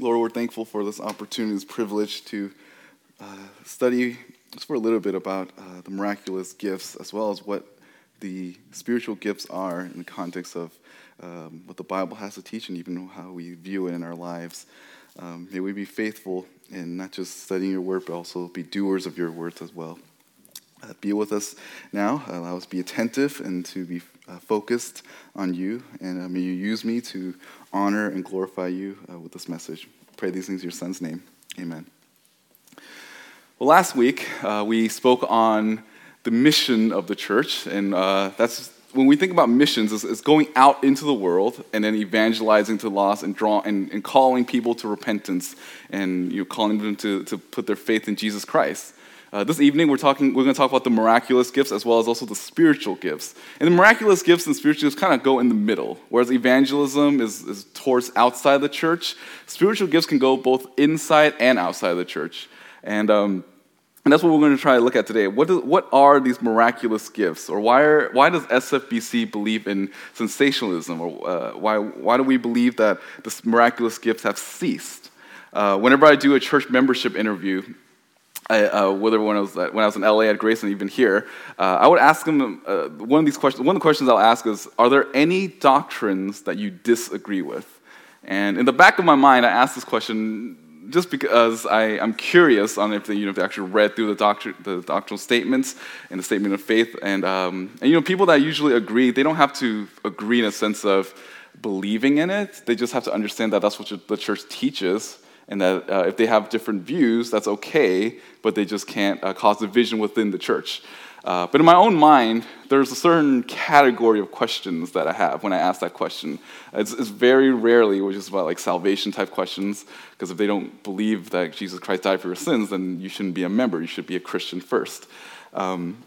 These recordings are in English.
Lord, we're thankful for this opportunity, this privilege to uh, study just for a little bit about uh, the miraculous gifts, as well as what the spiritual gifts are in the context of um, what the Bible has to teach and even how we view it in our lives. Um, may we be faithful in not just studying your word, but also be doers of your words as well. Uh, be with us now. Allow us to be attentive and to be uh, focused on you. And uh, may you use me to honor and glorify you uh, with this message. Pray these things in your son's name. Amen. Well, last week uh, we spoke on the mission of the church, and uh, that's when we think about missions, it's, going out into the world and then evangelizing to lost and draw and, and calling people to repentance and you know, calling them to, to put their faith in Jesus Christ. Uh, this evening, we're talking. We're going to talk about the miraculous gifts as well as also the spiritual gifts. And the miraculous gifts and spiritual gifts kind of go in the middle. Whereas evangelism is, is towards outside the church, spiritual gifts can go both inside and outside the church. And um, and that's what we're going to try to look at today. What, do, what are these miraculous gifts? Or why, are, why does SFBC believe in cessationism? Or uh, why, why do we believe that the miraculous gifts have ceased? Uh, whenever I do a church membership interview, uh, whether when I was when I was in LA at Grace and even here, uh, I would ask them uh, one of these questions. One of the questions I'll ask is, "Are there any doctrines that you disagree with?" And in the back of my mind, I ask this question just because I, am curious on if they, you know, if they actually read through the, the doctrinal statements and the statement of faith. And, um, and, you know, people that usually agree, they don't have to agree in a sense of believing in it. They just have to understand that that's what the church teaches and that uh, if they have different views, that's okay, but they just can't uh, cause division within the church. Uh, but in my own mind, there's a certain category of questions that I have when I ask that question. It's, it's very rarely, which is about like salvation type questions, because if they don't believe that Jesus Christ died for your sins, then you shouldn't be a member. You should be a Christian first. Um,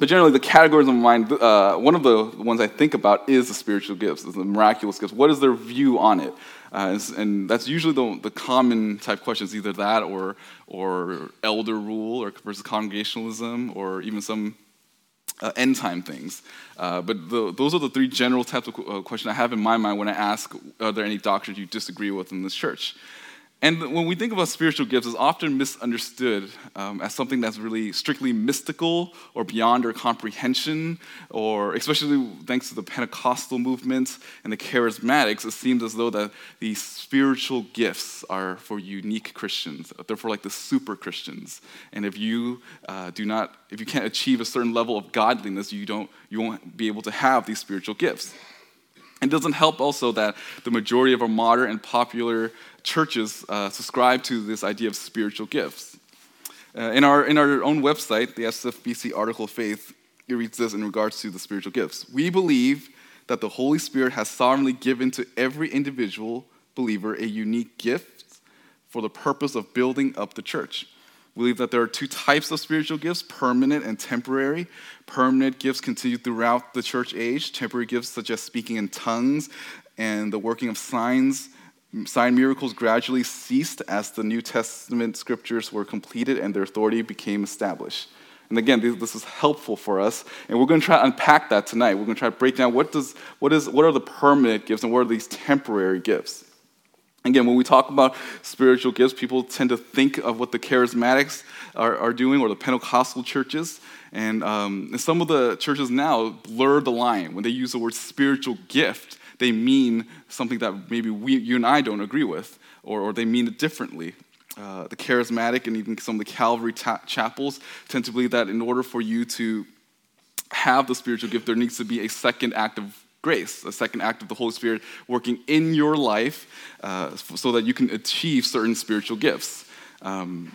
but generally, the categories of mind, uh, one of the ones I think about is the spiritual gifts, is the miraculous gifts. What is their view on it? Uh, and that's usually the, the common type questions, either that or, or elder rule or versus congregationalism or even some uh, end time things. Uh, but the, those are the three general types of uh, questions I have in my mind when I ask, are there any doctrines you disagree with in this church? And when we think about spiritual gifts, it's often misunderstood um, as something that's really strictly mystical or beyond our comprehension, or especially thanks to the Pentecostal movement and the charismatics, it seems as though that these spiritual gifts are for unique Christians. They're for like the super Christians. And if you uh, do not, if you can't achieve a certain level of godliness, you don't, you won't be able to have these spiritual gifts. It doesn't help also that the majority of our modern and popular churches uh, subscribe to this idea of spiritual gifts. Uh, in, our, in our own website, the SFBC Article Faith, it reads this in regards to the spiritual gifts. We believe that the Holy Spirit has sovereignly given to every individual believer a unique gift for the purpose of building up the church. We believe that there are two types of spiritual gifts permanent and temporary. Permanent gifts continue throughout the church age. Temporary gifts, such as speaking in tongues and the working of signs, Sign miracles gradually ceased as the New Testament scriptures were completed and their authority became established. And again, this is helpful for us, and we're going to try to unpack that tonight. We're going to try to break down what, does, what, is, what are the permanent gifts and what are these temporary gifts. Again, when we talk about spiritual gifts, people tend to think of what the charismatics are, are doing or the Pentecostal churches. And, um, and some of the churches now blur the line when they use the word spiritual gift they mean something that maybe we, you and I don't agree with, or, or they mean it differently. Uh, the charismatic and even some of the Calvary ta- chapels tend to believe that in order for you to have the spiritual gift, there needs to be a second act of grace, a second act of the Holy Spirit working in your life uh, so that you can achieve certain spiritual gifts. Um,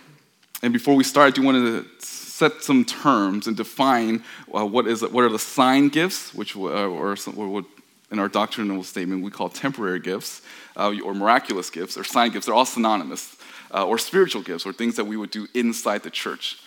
and before we start, I do want to set some terms and define uh, what, is, what are the sign gifts, which uh, or, or what in our doctrinal statement we call temporary gifts uh, or miraculous gifts or sign gifts. They're all synonymous. Uh, or spiritual gifts or things that we would do inside the church.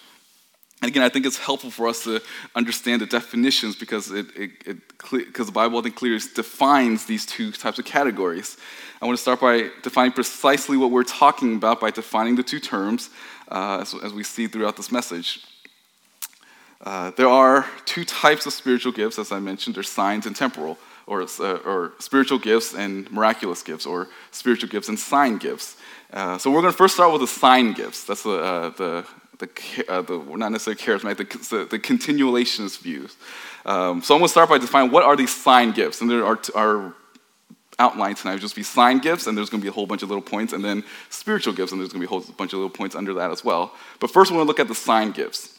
And again, I think it's helpful for us to understand the definitions because it, it, it the Bible I think clearly defines these two types of categories. I want to start by defining precisely what we're talking about by defining the two terms uh, as, as, we see throughout this message. Uh, there are two types of spiritual gifts, as I mentioned. There's signs and temporal or, uh, or spiritual gifts and miraculous gifts, or spiritual gifts and sign gifts. Uh, so we're going to first start with the sign gifts. That's the, uh, the, the, uh, the, not necessarily charismatic, the, the, continuationist views. Um, so I'm going to start by defining what are these sign gifts. And there are, are outline tonight would just be sign gifts, and there's going to be a whole bunch of little points, and then spiritual gifts, and there's going to be a whole bunch of little points under that as well. But first, we're going to look at the sign gifts.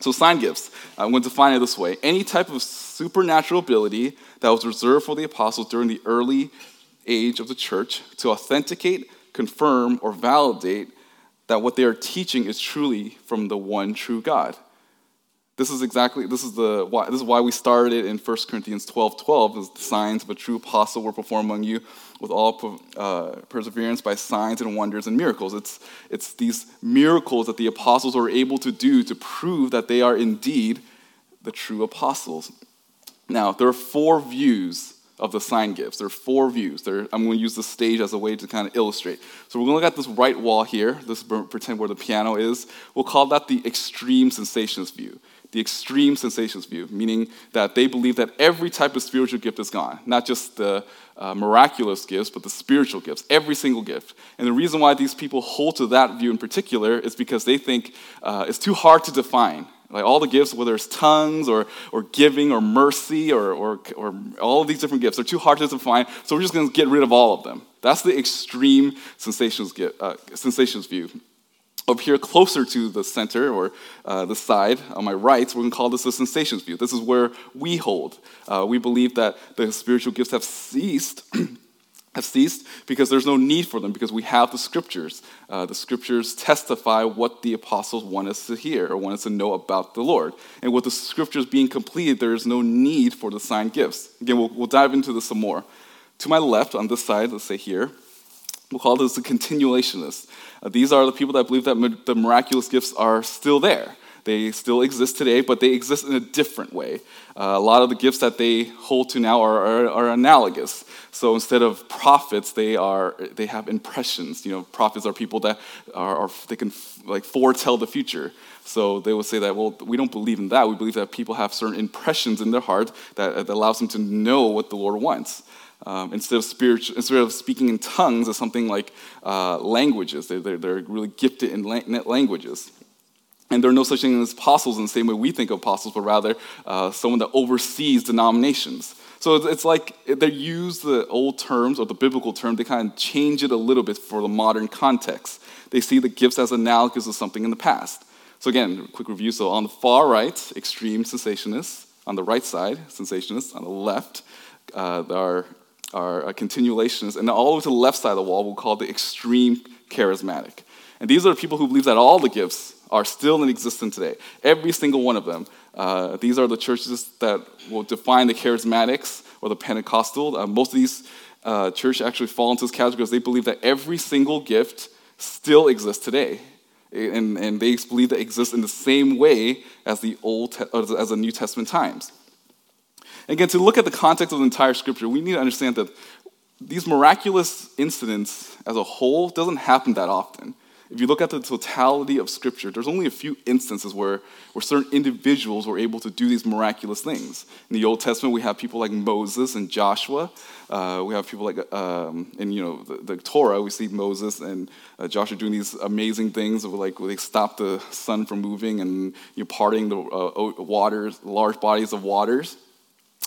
So, sign gifts, uh, I'm going to define it this way any type of supernatural ability that was reserved for the apostles during the early age of the church to authenticate, confirm, or validate that what they are teaching is truly from the one true God. This is exactly this is the why this is why we started in 1 Corinthians 12, 12, the signs of a true apostle were performed among you with all uh, perseverance by signs and wonders and miracles. It's, it's these miracles that the apostles are able to do to prove that they are indeed the true apostles. Now, there are four views of the sign gifts. There are four views. There, I'm going to use the stage as a way to kind of illustrate. So we're going to look at this right wall here, this pretend where the piano is. We'll call that the extreme cessationist view the extreme cessationist view, meaning that they believe that every type of spiritual gift is gone, not just the uh, miraculous gifts, but the spiritual gifts, every single gift. And the reason why these people hold to that view in particular is because they think uh, it's too hard to define. Like all the gifts, whether it's tongues or, or giving or mercy or, or, or all of these different gifts, are too hard to define, so we're just going to get rid of all of them. That's the extreme cessationist, uh, cessationist view. Up here, closer to the center or uh, the side on my right, we're going to call this the cessationist view. This is where we hold. Uh, we believe that the spiritual gifts have ceased. have ceased because there's no need for them because we have the scriptures. Uh, the scriptures testify what the apostles want us to hear or want us to know about the Lord. And with the scriptures being completed, there is no need for the sign gifts. Again, we'll, we'll dive into this some more. To my left, on this side, let's say here, we'll call this the continuationists. Uh, these are the people that believe that the miraculous gifts are still there. They still exist today, but they exist in a different way. Uh, a lot of the gifts that they hold to now are, are, are, analogous. So instead of prophets, they are they have impressions. You know, prophets are people that are, are they can like foretell the future. So they will say that well, we don't believe in that. We believe that people have certain impressions in their heart that, that allows them to know what the Lord wants. Um, instead, of spiritual, instead of speaking in tongues, as something like uh, languages. They're, they're, they're, really gifted in languages. And there are no such thing as apostles in the same way we think of apostles, but rather uh, someone that oversees denominations. So it's, like they use the old terms or the biblical term, they kind of change it a little bit for the modern context. They see the gifts as analogous to something in the past. So again, quick review. So on the far right, extreme cessationists. On the right side, cessationists. On the left, uh, are are continuations, and all the way to the left side of the wall, we'll call the extreme charismatic. And these are the people who believe that all the gifts are still in existence today, every single one of them. Uh, these are the churches that will define the charismatics or the Pentecostal. Uh, most of these uh, churches actually fall into this category because they believe that every single gift still exists today. And, and they believe that it exists in the same way as the Old as the New Testament times. Again, to look at the context of the entire scripture, we need to understand that these miraculous incidents as a whole doesn't happen that often. If you look at the totality of scripture, there's only a few instances where, where certain individuals were able to do these miraculous things. In the Old Testament, we have people like Moses and Joshua. Uh, we have people like, um, in you know, the, the, Torah, we see Moses and uh, Joshua doing these amazing things of like they stop the sun from moving and you know, parting the uh, waters, large bodies of waters.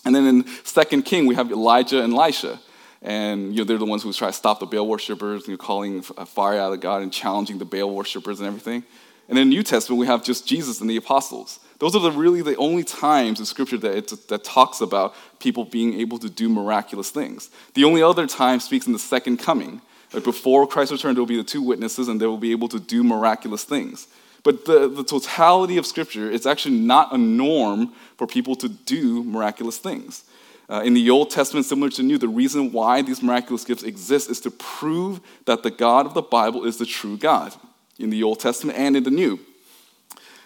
And then in Second King, we have Elijah and Elisha. And you know, they're the ones who try to stop the Baal worshippers, you know, calling uh, fire out of God and challenging the Baal worshippers and everything. And in the New Testament, we have just Jesus and the apostles. Those are the, really the only times in Scripture that, it, that talks about people being able to do miraculous things. The only other time speaks in the second coming. Like before Christ return, there will be the two witnesses, and they will be able to do miraculous things. But the, the totality of Scripture is actually not a norm for people to do miraculous things. Uh, in the Old Testament, similar to New, the reason why these miraculous gifts exist is to prove that the God of the Bible is the true God in the Old Testament and in the New.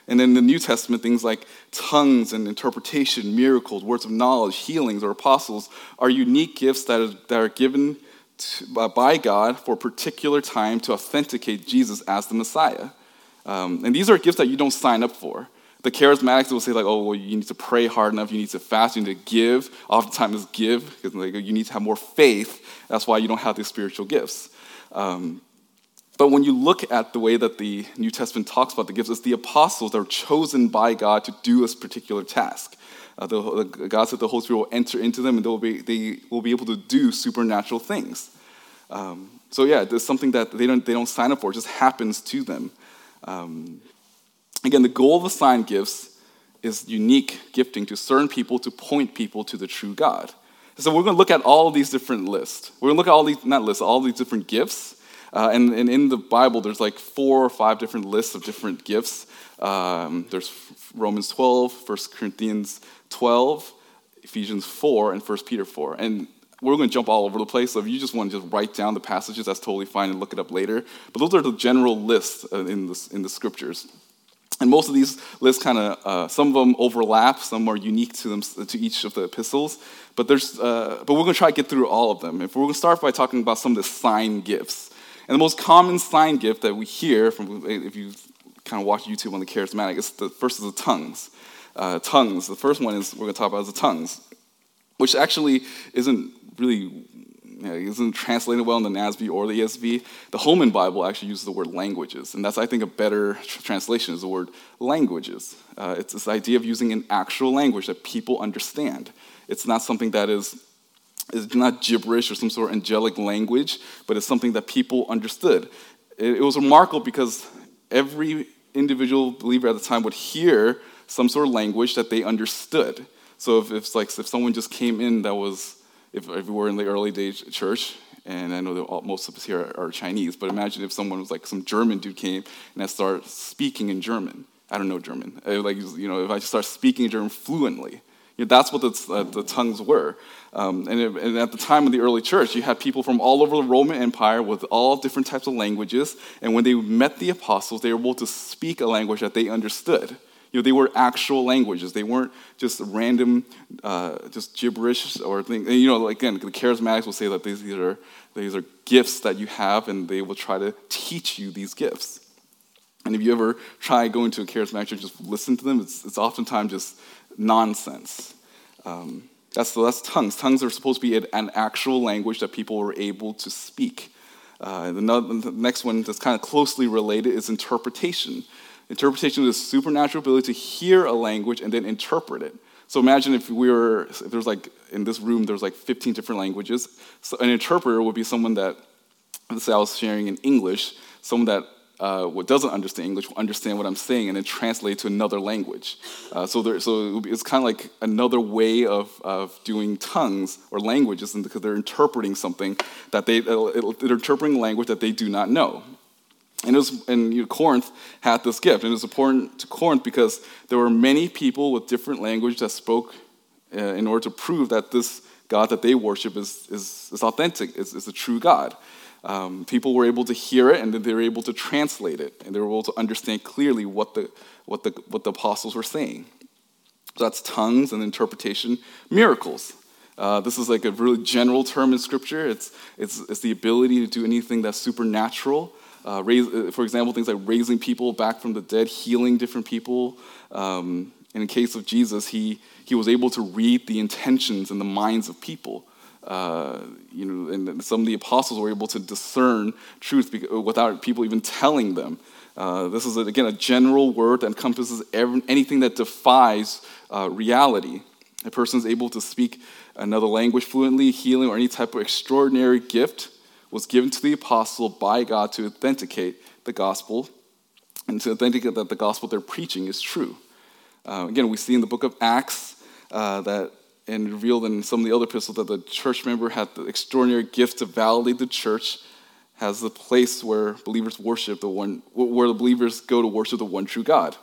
And in the New Testament, things like tongues and interpretation, miracles, words of knowledge, healings, or apostles are unique gifts that are, that are given to, by God for a particular time to authenticate Jesus as the Messiah. Um, and these are gifts that you don't sign up for. The charismatics will say like, oh, well, you need to pray hard enough, you need to fast, you need to give. Oftentimes, give because like, you need to have more faith. That's why you don't have these spiritual gifts. Um, but when you look at the way that the New Testament talks about the gifts, it's the apostles that are chosen by God to do this particular task. Uh, the, the, God said the Holy Spirit will enter into them and they will be, they will be able to do supernatural things. Um, so yeah, there's something that they don't, they don't sign up for, it just happens to them. Um, again, the goal of assigned gifts is unique gifting to certain people to point people to the true God. So we're going to look at all these different lists. We're going to look at all these, not lists, all these different gifts. Uh, and, and, in the Bible, there's like four or five different lists of different gifts. Um, there's Romans 12, 1 Corinthians 12, Ephesians 4, and 1 Peter 4. And we're going to jump all over the place. So if you just want to just write down the passages, that's totally fine and look it up later. But those are the general lists uh, in the, in the scriptures. And most of these lists kind of, uh, some of them overlap, some are unique to them, to each of the epistles. But there's, uh, but we're going to try to get through all of them. If we're going to start by talking about some of the sign gifts, and the most common sign gift that we hear from, if you kind of watch YouTube on the charismatic, is the first is the tongues. Uh, tongues. The first one is we're going to talk about is the tongues, which actually isn't really you know, isn't translated well in the NASB or the ESV. The Holman Bible actually uses the word languages, and that's I think a better tr- translation is the word languages. Uh, it's this idea of using an actual language that people understand. It's not something that is is not gibberish or some sort of angelic language, but it's something that people understood. It, it was remarkable because every individual believer at the time would hear some sort of language that they understood. So if, if like if someone just came in that was if, if we were in the early days church, and I know that all, most of us here are, are, Chinese, but imagine if someone was like some German dude came and I start speaking in German. I don't know German. I, like you know, if I start speaking German fluently, you know, that's what the, uh, the tongues were. Um, and, it, and, at the time of the early church, you had people from all over the Roman Empire with all different types of languages. And when they met the apostles, they were able to speak a language that they understood. You know, they were actual languages. They weren't just random, uh, just gibberish or things. And, you know, again, the charismatics will say that these, these, are, these are gifts that you have, and they will try to teach you these gifts. And if you ever try going to a charismatic church, just listen to them, it's, it's oftentimes just nonsense. Um, that's, that's tongues. Tongues are supposed to be an actual language that people were able to speak. Uh, the, the next one that's kind of closely related is interpretation. Interpretation is a supernatural ability to hear a language and then interpret it. So imagine if we were, if there's like, in this room, there's like 15 different languages. So an interpreter would be someone that, let's say I was sharing in English, someone that uh, what doesn't understand English will understand what I'm saying and then translate to another language. Uh, so, there, so it's kind of like another way of, of doing tongues or languages because they're interpreting something that they, they're interpreting language that they do not know. And, it was, and you know, Corinth had this gift. And it was important to Corinth because there were many people with different language that spoke uh, in order to prove that this God that they worship is, is, is authentic, is, is a true God. Um, people were able to hear it and then they were able to translate it and they were able to understand clearly what the, what the, what the apostles were saying. So that's tongues and interpretation. Miracles. Uh, this is like a really general term in Scripture. It's, it's, it's the ability to do anything that's supernatural. Uh, raise, uh, for example, things like raising people back from the dead, healing different people. Um, and in case of Jesus, he, he was able to read the intentions and the minds of people. Uh, you know, and some of the apostles were able to discern truth without people even telling them. Uh, this is, again, a general word that encompasses every, anything that defies uh, reality. A person is able to speak another language fluently, healing, or any type of extraordinary gift was given to the apostle by God to authenticate the gospel and to authenticate that the gospel they're preaching is true. Uh, again, we see in the book of Acts uh, that and revealed in some of the other epistles that the church member had the extraordinary gift to validate the church has the place where believers worship the one where the believers go to worship the one true god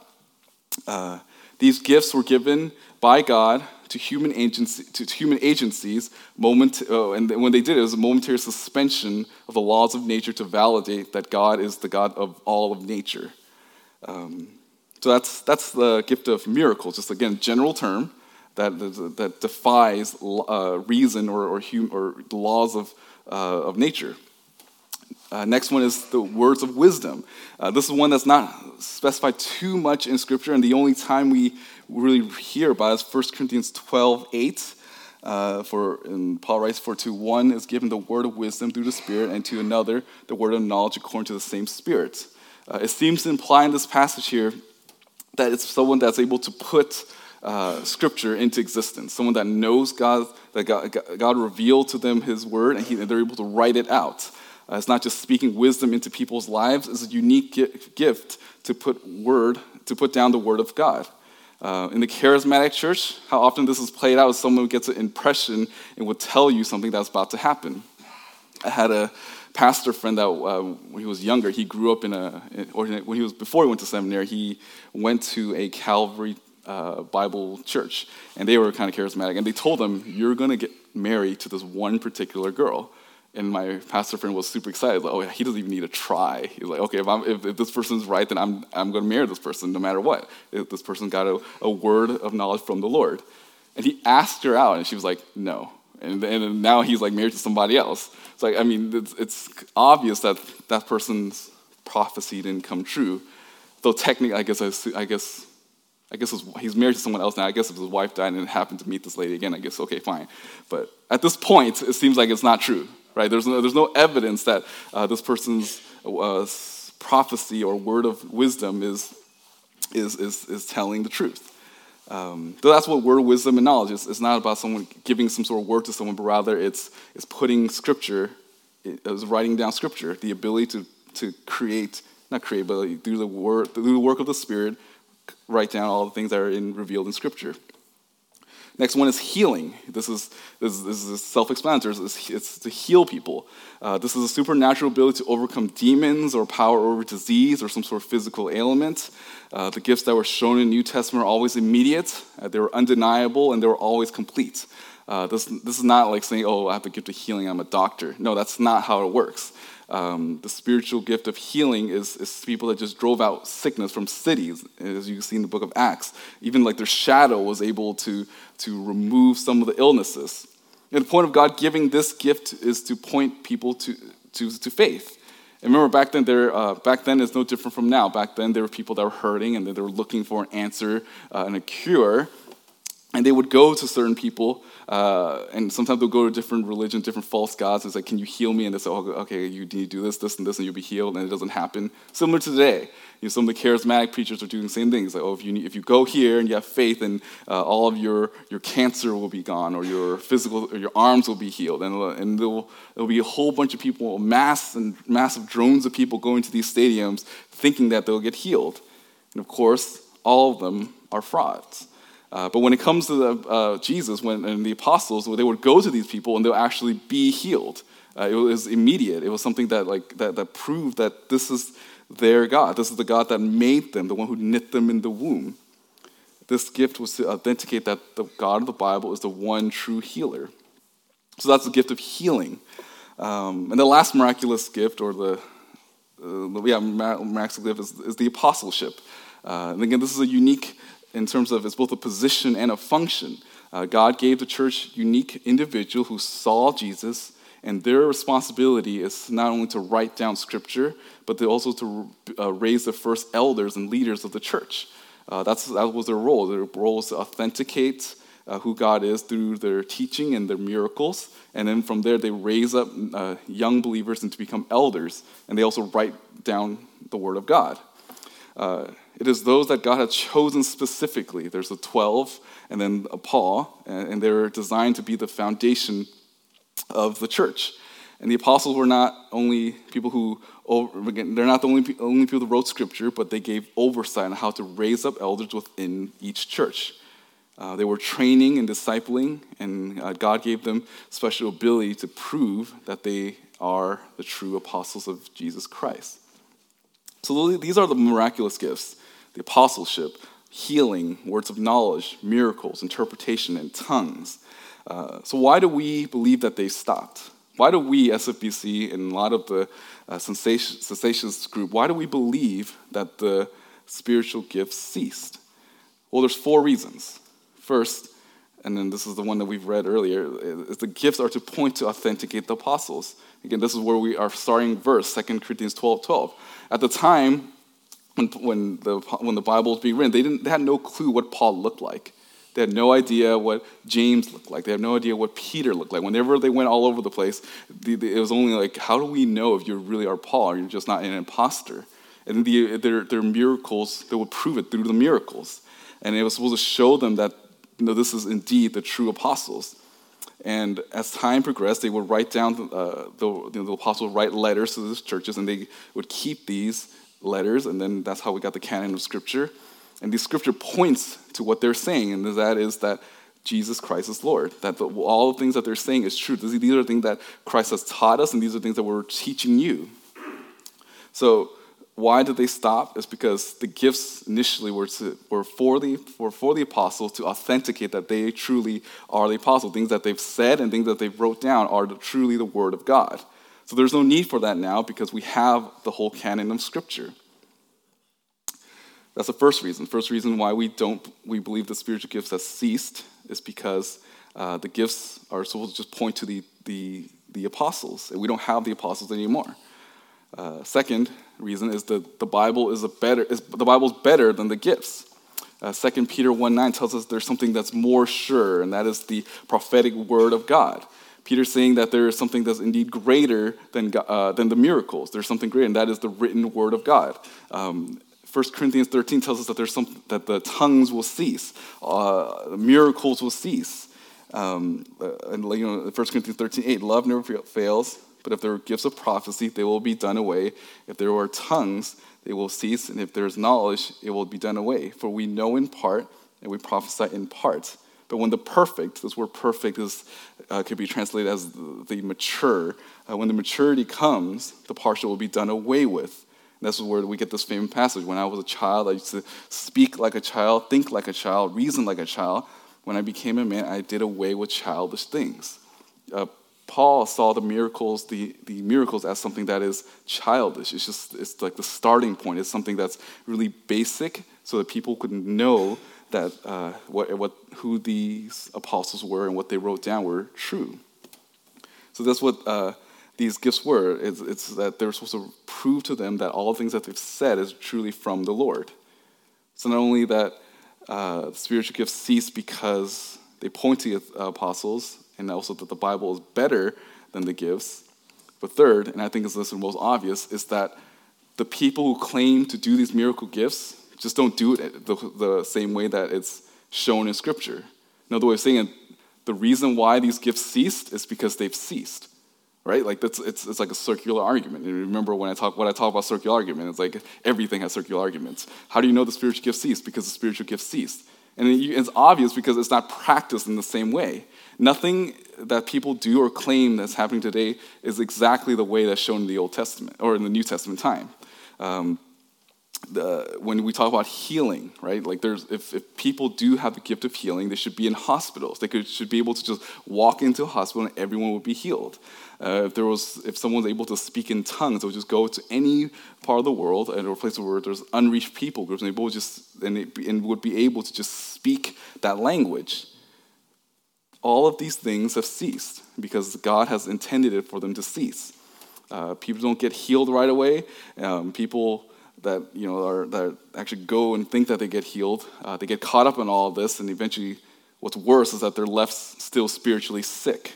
uh, these gifts were given by god to human, agency, to human agencies moment, uh, and when they did it, it was a momentary suspension of the laws of nature to validate that god is the god of all of nature um, so that's, that's the gift of miracles just again general term that, that defies uh, reason or, or, hum, or laws of, uh, of nature. Uh, next one is the words of wisdom. Uh, this is one that's not specified too much in Scripture, and the only time we really hear about is 1 Corinthians 12 8. Uh, for and Paul writes, For to one is given the word of wisdom through the Spirit, and to another the word of knowledge according to the same Spirit. Uh, it seems to imply in this passage here that it's someone that's able to put uh, Scripture into existence, someone that knows God, that God, God revealed to them His word, and, he, and, they're able to write it out. Uh, it's not just speaking wisdom into people's lives; it's a unique gift to put word, to put down the word of God. Uh, in the charismatic church, how often this is played out is someone gets an impression and will tell you something that's about to happen. I had a pastor friend that uh, when he was younger, he grew up in a, or when he was before he went to seminary, he went to a Calvary uh, Bible church, and they were kind of charismatic, and they told him, "You're going to get married to this one particular girl." And my pastor friend was super excited. Like, oh, he doesn't even need to try. He's like, okay, if, if, if, this person's right, then I'm, I'm going to marry this person no matter what. If this person got a, a word of knowledge from the Lord. And he asked her out, and she was like, no. And, and now he's like married to somebody else. It's like, I mean, it's, it's obvious that that person's prophecy didn't come true. Though technically, I guess, I guess, I guess he's married to someone else now. I guess if his wife died and happened to meet this lady again, I guess, okay, fine. But at this point, it seems like it's not true right? There's no, there's no evidence that uh, this person's uh, prophecy or word of wisdom is, is, is, is telling the truth. Um, so that's what word wisdom and knowledge is. It's not about someone giving some sort of word to someone, but rather it's, it's putting scripture, it's writing down scripture, the ability to, to create, not create, but through the, word, through the work of the Spirit, write down all the things that are in, revealed in scripture. Next one is healing. This is, this, this is self-explanatory. It's, it's, to heal people. Uh, this is a supernatural ability to overcome demons or power over disease or some sort of physical ailment. Uh, the gifts that were shown in the New Testament are always immediate. Uh, they were undeniable, and they were always complete. Uh, this, this is not like saying, oh, I have the gift of healing, I'm a doctor. No, that's not how it works. Um, the spiritual gift of healing is, is people that just drove out sickness from cities, as you see in the book of Acts. Even like their shadow was able to, to remove some of the illnesses. And the point of God giving this gift is to point people to, to, to faith. And remember, back then, there, uh, back then is no different from now. Back then, there were people that were hurting and they were looking for an answer uh, and a cure. And they would go to certain people uh, and sometimes they'll go to different religions, different false gods, and say, Can you heal me? And they say, oh, Okay, you need to do this, this, and this, and you'll be healed. And it doesn't happen. Similar to today. You know, some of the charismatic preachers are doing the same things. Like, oh, if you, need, if you go here and you have faith, and uh, all of your, your cancer will be gone, or your physical, or your arms will be healed. And, and there'll, there'll be a whole bunch of people, mass and massive drones of people going to these stadiums thinking that they'll get healed. And of course, all of them are frauds. Uh, but when it comes to the, uh, Jesus when, and the apostles, they would go to these people and they'll actually be healed. Uh, it was immediate. It was something that, like, that, that proved that this is their God. This is the God that made them, the one who knit them in the womb. This gift was to authenticate that the God of the Bible is the one true healer. So that's the gift of healing. Um, and the last miraculous gift, or the, uh, yeah, miraculous gift, is, is the apostleship. Uh, and again, this is a unique in terms of it's both a position and a function. Uh, God gave the church unique individual who saw Jesus, and their responsibility is not only to write down scripture, but they also to uh, raise the first elders and leaders of the church. Uh, that's, that was their role. Their role was to authenticate uh, who God is through their teaching and their miracles. And then from there, they raise up uh, young believers and to become elders. And they also write down the Word of God. It is those that God had chosen specifically. There's the 12 and then a Paul, and they're designed to be the foundation of the church. And the apostles were not only people who, they're not the only, only people who wrote scripture, but they gave oversight on how to raise up elders within each church. Uh, they were training and discipling, and uh, God gave them special ability to prove that they are the true apostles of Jesus Christ. So these are the miraculous gifts the apostleship, healing, words of knowledge, miracles, interpretation, and tongues. Uh, so, why do we believe that they stopped? Why do we, SFBC, and a lot of the uh, cessationist group, why do we believe that the spiritual gifts ceased? Well, there's four reasons. First, and then this is the one that we've read earlier, is the gifts are to point to authenticate the apostles. Again, this is where we are starting verse, 2 Corinthians 12 12. At the time when, when, the, when the Bible was being written, they, didn't, they had no clue what Paul looked like. They had no idea what James looked like. They had no idea what Peter looked like. Whenever they went all over the place, it was only like, how do we know if you really are Paul or you're just not an imposter? And the, their, their miracles, they would prove it through the miracles. And it was supposed to show them that you know, this is indeed the true apostles. And as time progressed, they would write down, uh, the, you know, the apostles would write letters to these churches, and they would keep these letters, and then that's how we got the canon of Scripture. And the Scripture points to what they're saying, and that is that Jesus Christ is Lord. That the, all the things that they're saying is true. These are things that Christ has taught us, and these are things that we're teaching you. So why did they stop? It's because the gifts initially were, to, were, for the, were for the apostles to authenticate that they truly are the apostle. Things that they've said and things that they've wrote down are the, truly the word of God. So there's no need for that now because we have the whole canon of Scripture. That's the first reason. First reason why we don't we believe the spiritual gifts have ceased is because uh, the gifts are supposed to just point to the, the, the apostles, and we don't have the apostles anymore. Uh, second reason is that the Bible is a better is, the Bible's better than the gifts. Uh, 2 Peter 1 9 tells us there's something that's more sure, and that is the prophetic word of God. Peter's saying that there is something that's indeed greater than, uh, than the miracles. There's something greater, and that is the written word of God. Um, 1 Corinthians 13 tells us that there's some, that the tongues will cease, uh, miracles will cease. Um, uh, and you know, 1 Corinthians 13, 8, love never fails, but if there are gifts of prophecy, they will be done away. If there are tongues, they will cease. And if there is knowledge, it will be done away. For we know in part, and we prophesy in part. But when the perfect, this word perfect is, uh, could be translated as the, mature, uh, when the maturity comes, the partial will be done away with. And this is where we get this famous passage. When I was a child, I used to speak like a child, think like a child, reason like a child. When I became a man, I did away with childish things. Uh, Paul saw the miracles, the, the miracles as something that is childish. It's just it's like the starting point. It's something that's really basic so that people could know that uh, what, what, who these apostles were and what they wrote down were true. So that's what uh, these gifts were. It's, it's, that they're supposed to prove to them that all the things that they've said is truly from the Lord. So not only that uh, spiritual gifts cease because they point to the apostles, and also that the Bible is better than the gifts. But third, and I think it's the most obvious, is that the people who claim to do these miracle gifts just don't do it the, the same way that it's shown in Scripture. Another way of saying it, the reason why these gifts ceased is because they've ceased right? Like that's it's, it's like a circular argument. And remember when I talk when I talk about circular argument, it's like everything has circular arguments. How do you know the spiritual gift ceased? Because the spiritual gift ceased, and it's obvious because it's not practiced in the same way. Nothing that people do or claim that's happening today is exactly the way that's shown in the Old Testament or in the New Testament time. Um, the, when we talk about healing, right? Like, there's if, if people do have the gift of healing, they should be in hospitals. They could, should be able to just walk into a hospital and everyone would be healed. Uh, if there was, if someone was able to speak in tongues, they would just go to any part of the world and or place where there's unreached people groups, and they would just and, it, and would be able to just speak that language all of these things have ceased because God has intended it for them to cease. Uh, people don't get healed right away. Um, people that you know are that actually go and think that they get healed, uh, they get caught up in all of this, and eventually, what's worse is that they're left still spiritually sick.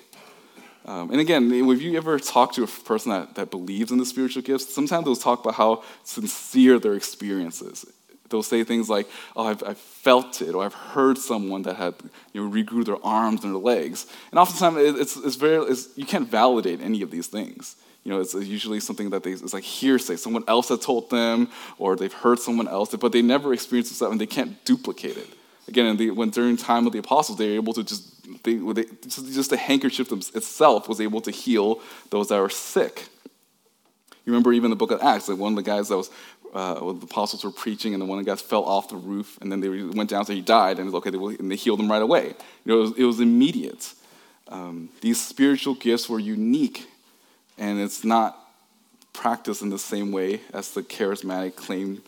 Um, and again, if you ever talk to a person that, that believes in the spiritual gifts, sometimes they'll talk about how sincere their experiences they'll say things like, "Oh, I've, I've, felt it," or "I've heard someone that had you know regrew their arms and their legs." And oftentimes, it's, it's very it's, you can't validate any of these things. You know, it's usually something that they, it's like hearsay. Someone else had told them, or they've heard someone else, but they never experienced this and they can't duplicate it. Again, when during time of the apostles, they were able to just they, they just, just the handkerchief itself was able to heal those that were sick. You remember even the book of Acts, like one of the guys that was uh, the apostles were preaching, and then one of the guys fell off the roof, and then they went down, so he died, and okay, they, and they healed him right away. You know, it was, it was immediate. Um, these spiritual gifts were unique, and it's not practiced in the same way as the charismatic claim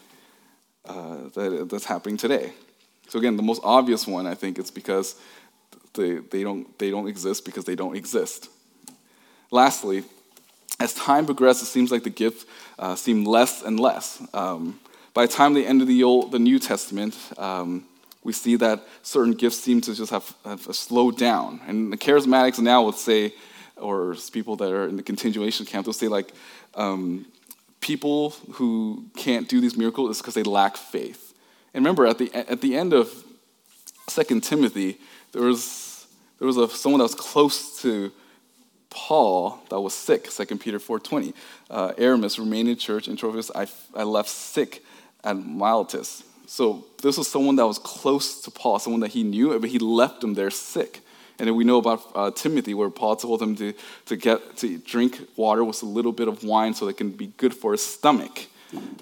uh, that, that's happening today. So again, the most obvious one, I think, is because they, they, don't, they don't exist because they don't exist. Lastly, as time progressed, it seems like the gifts uh, seemed less and less. Um, by the time the end of the, Old, the New Testament, um, we see that certain gifts seem to just have, have slowed down. And the charismatics now would say, or people that are in the continuation camp, they'll say, like, um, people who can't do these miracles is because they lack faith. And remember, at the, at the end of Second Timothy, there was, there was a, someone that was close to Paul that was sick, 2 Peter 4.20. Uh, Aramis remained in church, and Trophimus I, I left sick at Miletus. So this was someone that was close to Paul, someone that he knew, but he left him there sick. And then we know about uh, Timothy, where Paul told him to, to, get, to drink water with a little bit of wine so that it can be good for his stomach.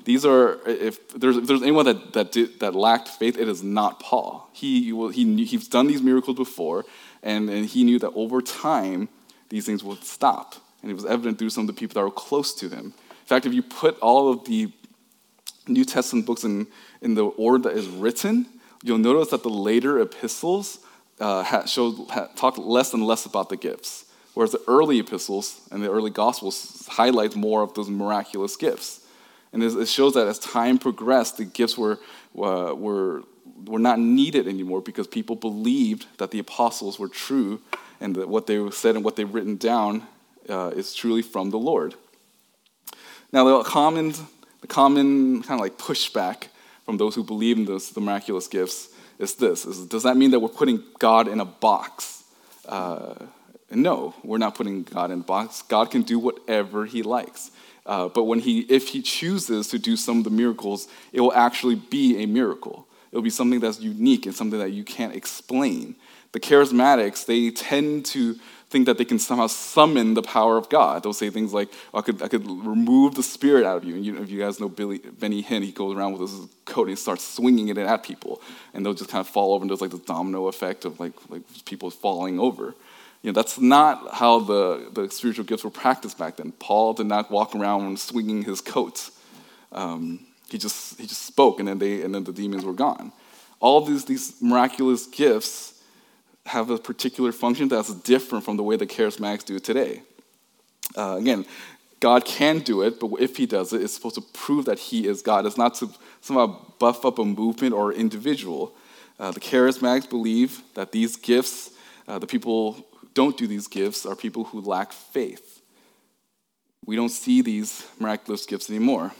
These are, if there's, if there's anyone that, that, did, that lacked faith, it is not Paul. He, he he's done these miracles before, and, and he knew that over time, these things would stop. And it was evident through some of the people that were close to him. In fact, if you put all of the New Testament books in, in the order that is written, you'll notice that the later epistles uh, showed, talk less and less about the gifts, whereas the early epistles and the early gospels highlight more of those miraculous gifts. And it shows that as time progressed, the gifts were, uh, were, were not needed anymore because people believed that the apostles were true and that what they said and what they've written down uh, is truly from the Lord. Now, the common, the common kind of like pushback from those who believe in those, the miraculous gifts is this is, Does that mean that we're putting God in a box? Uh, no, we're not putting God in a box. God can do whatever he likes. Uh, but when he, if he chooses to do some of the miracles, it will actually be a miracle. It'll be something that's unique and something that you can't explain. The charismatics, they tend to think that they can somehow summon the power of God. They'll say things like, oh, I, could, I could remove the spirit out of you. And you, if you guys know Billy, Benny Hinn, he goes around with his coat and he starts swinging it at people. And they'll just kind of fall over and there's like this domino effect of like, like people falling over. You know, that's not how the, the spiritual gifts were practiced back then. Paul did not walk around swinging his coat. Um, he, just, he just spoke, and then, they, and then the demons were gone. All these, these miraculous gifts have a particular function that's different from the way the charismatics do today. Uh, again, God can do it, but if he does it, it's supposed to prove that he is God. It's not to somehow buff up a movement or individual. Uh, the charismatics believe that these gifts, uh, the people who don't do these gifts are people who lack faith. We don't see these miraculous gifts anymore.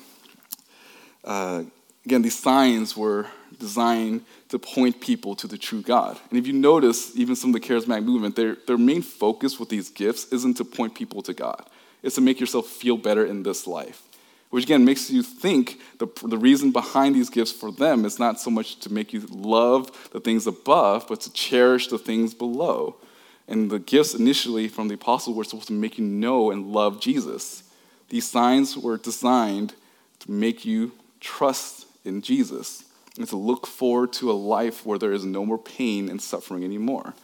Uh, again, these signs were designed to point people to the true God. And if you notice, even some of the charismatic movement, their, their main focus with these gifts isn't to point people to God, it's to make yourself feel better in this life. Which again makes you think the, the reason behind these gifts for them is not so much to make you love the things above, but to cherish the things below. And the gifts initially from the apostle were supposed to make you know and love Jesus. These signs were designed to make you trust in Jesus and to look forward to a life where there is no more pain and suffering anymore.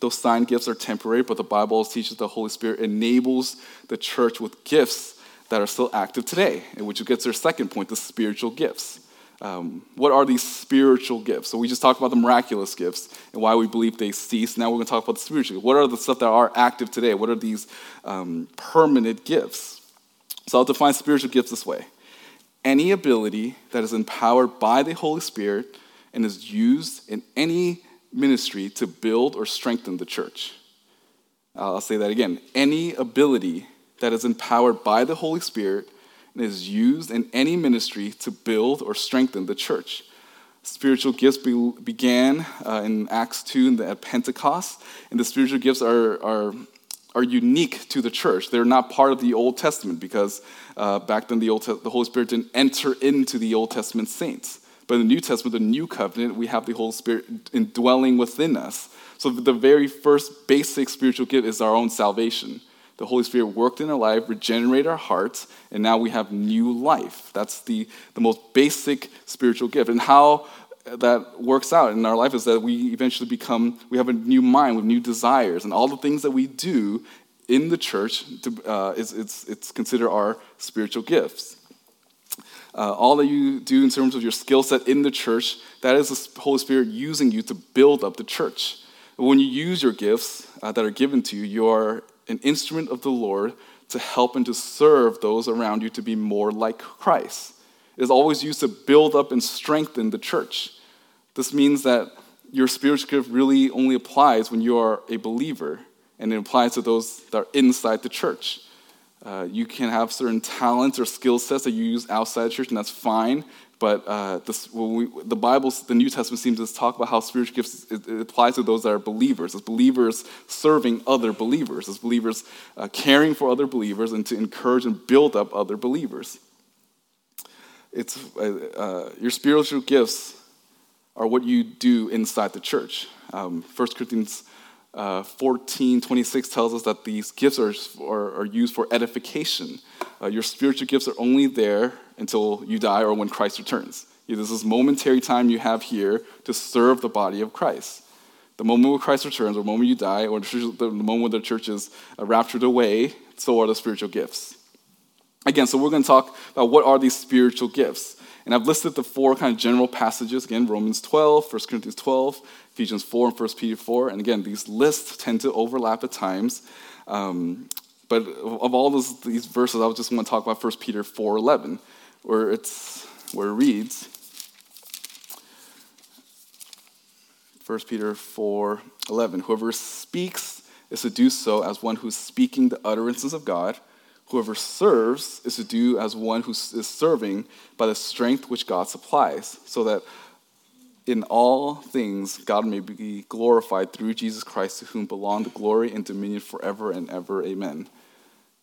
Those sign gifts are temporary, but the Bible teaches the Holy Spirit enables the church with gifts that are still active today, which gets their second point the spiritual gifts. Um, what are these spiritual gifts? So we just talked about the miraculous gifts and why we believe they cease. Now we're going to talk about the spiritual. Gifts. What are the stuff that are active today? What are these um, permanent gifts? So I'll define spiritual gifts this way: any ability that is empowered by the Holy Spirit and is used in any ministry to build or strengthen the church. I'll say that again: any ability that is empowered by the Holy Spirit and is used in any ministry to build or strengthen the church. Spiritual gifts be, began uh, in Acts 2 at Pentecost, and the spiritual gifts are, are, are unique to the church. They're not part of the Old Testament because uh, back then the, Old Te- the Holy Spirit didn't enter into the Old Testament saints. But in the New Testament, the New Covenant, we have the Holy Spirit indwelling within us. So the very first basic spiritual gift is our own salvation. The Holy Spirit worked in our life, regenerated our hearts, and now we have new life. That's the, the most basic spiritual gift. And how that works out in our life is that we eventually become, we have a new mind with new desires, and all the things that we do in the church to, uh, is, it's, it's considered our spiritual gifts. Uh, all that you do in terms of your skill set in the church, that is the Holy Spirit using you to build up the church. when you use your gifts uh, that are given to you, you are an instrument of the Lord to help and to serve those around you to be more like Christ. It is always used to build up and strengthen the church. This means that your spiritual gift really only applies when you are a believer, and it applies to those that are inside the church. Uh, you can have certain talents or skill sets that you use outside the church, and that's fine. But uh, this, we, the Bible, the New Testament seems to talk about how spiritual gifts it, it applies to those that are believers, as believers serving other believers, as believers uh, caring for other believers, and to encourage and build up other believers. It's uh, uh, your spiritual gifts are what you do inside the church. Um, 1 Corinthians uh, 14 26 tells us that these gifts are, are, are used for edification. Uh, your spiritual gifts are only there until you die or when Christ returns. This is momentary time you have here to serve the body of Christ. The moment when Christ returns, or the moment you die, or the moment when the church is uh, raptured away, so are the spiritual gifts. Again, so we're going to talk about what are these spiritual gifts. And I've listed the four kind of general passages again Romans 12, 1 Corinthians 12, Ephesians 4, and 1 Peter 4. And again, these lists tend to overlap at times. Um, but of all those, these verses, I just want to talk about 1 Peter 4 11, where, it's, where it reads 1 Peter 4 11, whoever speaks is to do so as one who's speaking the utterances of God Whoever serves is to do as one who is serving by the strength which God supplies, so that in all things God may be glorified through Jesus Christ, to whom belong the glory and dominion forever and ever. Amen.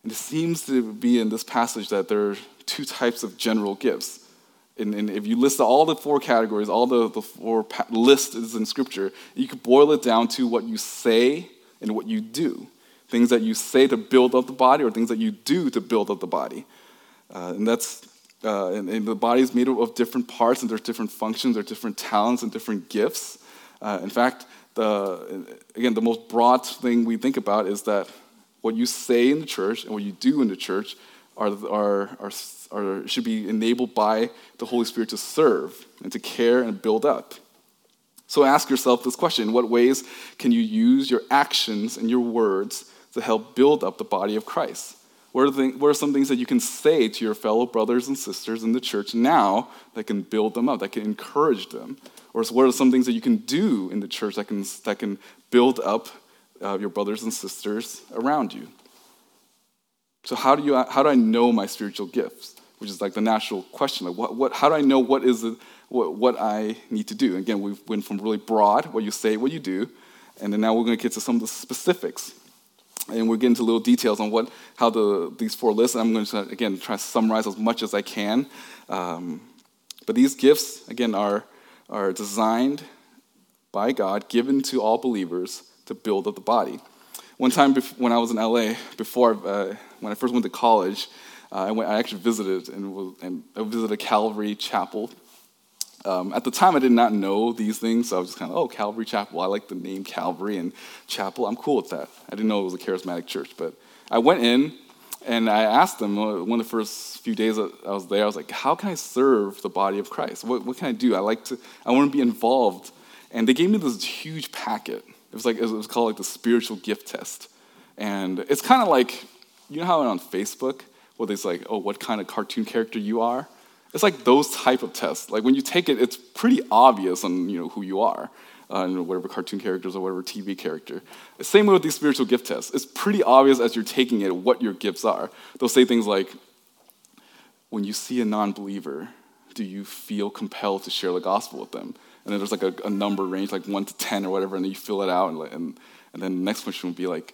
And it seems to be in this passage that there are two types of general gifts. And, and if you list all the four categories, all the, the four pa- lists in Scripture, you could boil it down to what you say and what you do things that you say to build up the body or things that you do to build up the body. Uh, and that's, uh, and, and, the body is made up of different parts and there's different functions, there's different talents and different gifts. Uh, in fact, the, again, the most broad thing we think about is that what you say in the church and what you do in the church are, are, are, are, should be enabled by the Holy Spirit to serve and to care and build up. So ask yourself this question In what ways can you use your actions and your words to help build up the body of Christ? What are, the, what are some things that you can say to your fellow brothers and sisters in the church now that can build them up, that can encourage them? Or what are some things that you can do in the church that can, that can build up uh, your brothers and sisters around you? So, how do, you, how do I know my spiritual gifts? Which is like the natural question. Like, what, what, how do I know what is it, what, what I need to do? Again, we went from really broad, what you say, what you do, and then now we're going to get to some of the specifics and we're getting into little details on what how the these four lists. I'm going to again try to summarize as much as I can. Um, but these gifts again are are designed by God, given to all believers to build up the body. One time when I was in LA, before uh, when I first went to college, uh, I, went, I actually visited and, and I visited Calvary Chapel um, at the time, I did not know these things, so I was just kind of, oh, Calvary Chapel. I like the name Calvary and Chapel. I'm cool with that. I didn't know it was a charismatic church, but I went in and I asked them uh, one of the first few days I was there. I was like, how can I serve the body of Christ? What, what can I do? I like to. I want to be involved. And they gave me this huge packet. It was like it was called like the spiritual gift test, and it's kind of like you know how on Facebook where there's like, oh, what kind of cartoon character you are it's like those type of tests. Like when you take it, it's pretty obvious on you know who you are, uh, whatever cartoon characters or whatever TV character. Same way with these spiritual gift tests. It's pretty obvious as you're taking it what your gifts are. They'll say things like, when you see a non-believer, do you feel compelled to share the gospel with them? And then there's like a, a number range, like one to ten or whatever, and then you fill it out, and, and, and then the next question would be like,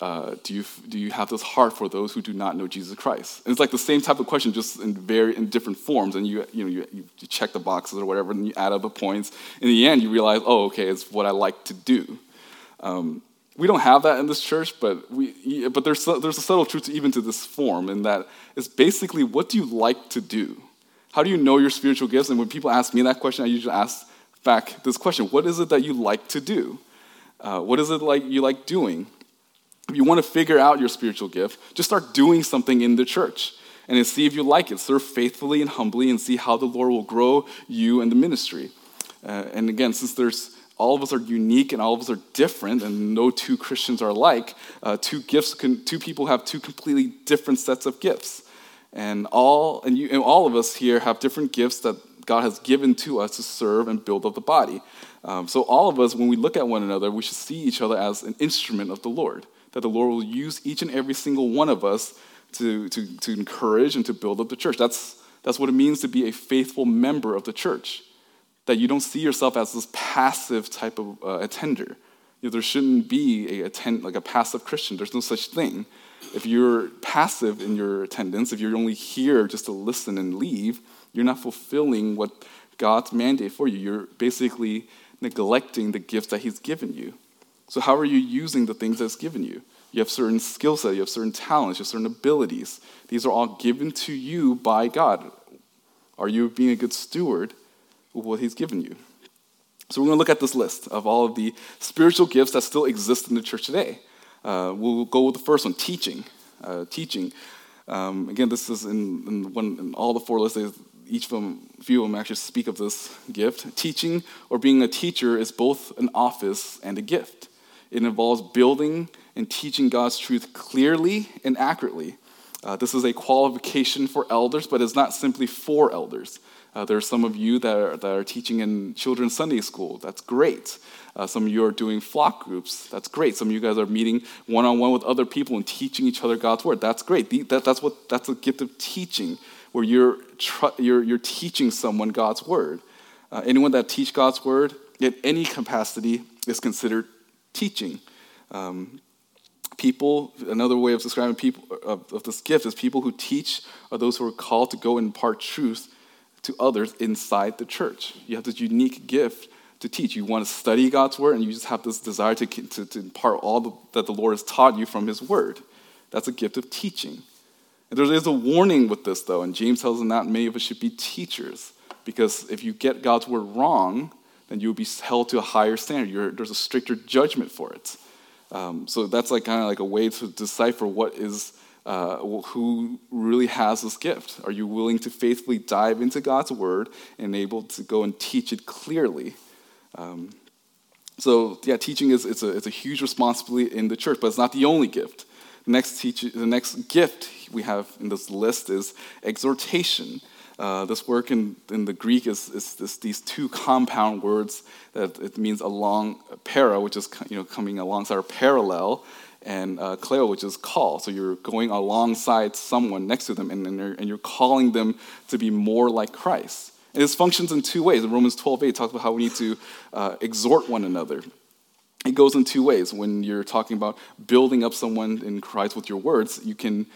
uh, do, you, do you have this heart for those who do not know Jesus Christ? And it's like the same type of question, just in very in different forms. And you, you, know, you, you check the boxes or whatever, and you add up the points. In the end, you realize, oh, okay, it's what I like to do. Um, we don't have that in this church, but, we, but there's, there's a subtle truth even to this form, in that it's basically what do you like to do? How do you know your spiritual gifts? And when people ask me that question, I usually ask back this question What is it that you like to do? Uh, what is it like you like doing? If you want to figure out your spiritual gift, just start doing something in the church and see if you like it. Serve faithfully and humbly and see how the Lord will grow you and the ministry. Uh, and again, since there's all of us are unique and all of us are different, and no two Christians are alike. Uh, two gifts, can, two people have two completely different sets of gifts, and all and, you, and all of us here have different gifts that God has given to us to serve and build up the body. Um, so all of us, when we look at one another, we should see each other as an instrument of the Lord. That the Lord will use each and every single one of us to, to, to encourage and to build up the church. That's, that's what it means to be a faithful member of the church that you don't see yourself as this passive type of uh, attender. You know, there shouldn't be a attend, like a passive Christian. There's no such thing. If you're passive in your attendance, if you're only here just to listen and leave, you're not fulfilling what God's mandate for you. You're basically neglecting the gifts that He's given you. So, how are you using the things that's given you? You have certain skill set, you have certain talents, you have certain abilities. These are all given to you by God. Are you being a good steward of what he's given you. So we're going to look at this list of all of the spiritual gifts that still exist in the church today. Uh, we'll go with the first one, teaching. Uh, teaching. Um, again, this is in, in, one, in all the four lists. Each of them, few of them actually speak of this gift. Teaching or being a teacher is both an office and a gift. It involves building and teaching God's truth clearly and accurately. Uh, this is a qualification for elders, but it's not simply for elders. Uh, there are some of you that are, that are teaching in children's Sunday school. That's great. Uh, some of you are doing flock groups. That's great. Some of you guys are meeting one on one with other people and teaching each other God's word. That's great. The, that, that's what that's a gift of teaching, where you're tr- you're, you're teaching someone God's word. Uh, anyone that teach God's word in any capacity is considered teaching. Um, people, another way of describing people of, of this gift is people who teach are those who are called to go and impart truth to others inside the church. You have this unique gift to teach. You want to study God's word, and you just have this desire to, to, to impart all the, that the Lord has taught you from His word. That's a gift of teaching. And there is a warning with this, though, and James tells us not many of us should be teachers, because if you get God's word wrong, then you will be held to a higher standard. You're, there's a stricter judgment for it. Um, so that's like kind of like a way to decipher what is uh, who really has this gift? Are you willing to faithfully dive into God's word and able to go and teach it clearly? Um, so, yeah, teaching is it's a, it's a huge responsibility in the church, but it's not the only gift. Next, teach, the next gift we have in this list is exhortation. Uh, this word in, in the Greek is, is this, these two compound words that it means along para, which is you know coming alongside or parallel, and uh, kaleo, which is call. So you're going alongside someone next to them, and, and, you're, and you're calling them to be more like Christ. And this functions in two ways. In Romans 12 8 talks about how we need to uh, exhort one another. It goes in two ways. When you're talking about building up someone in Christ with your words, you can,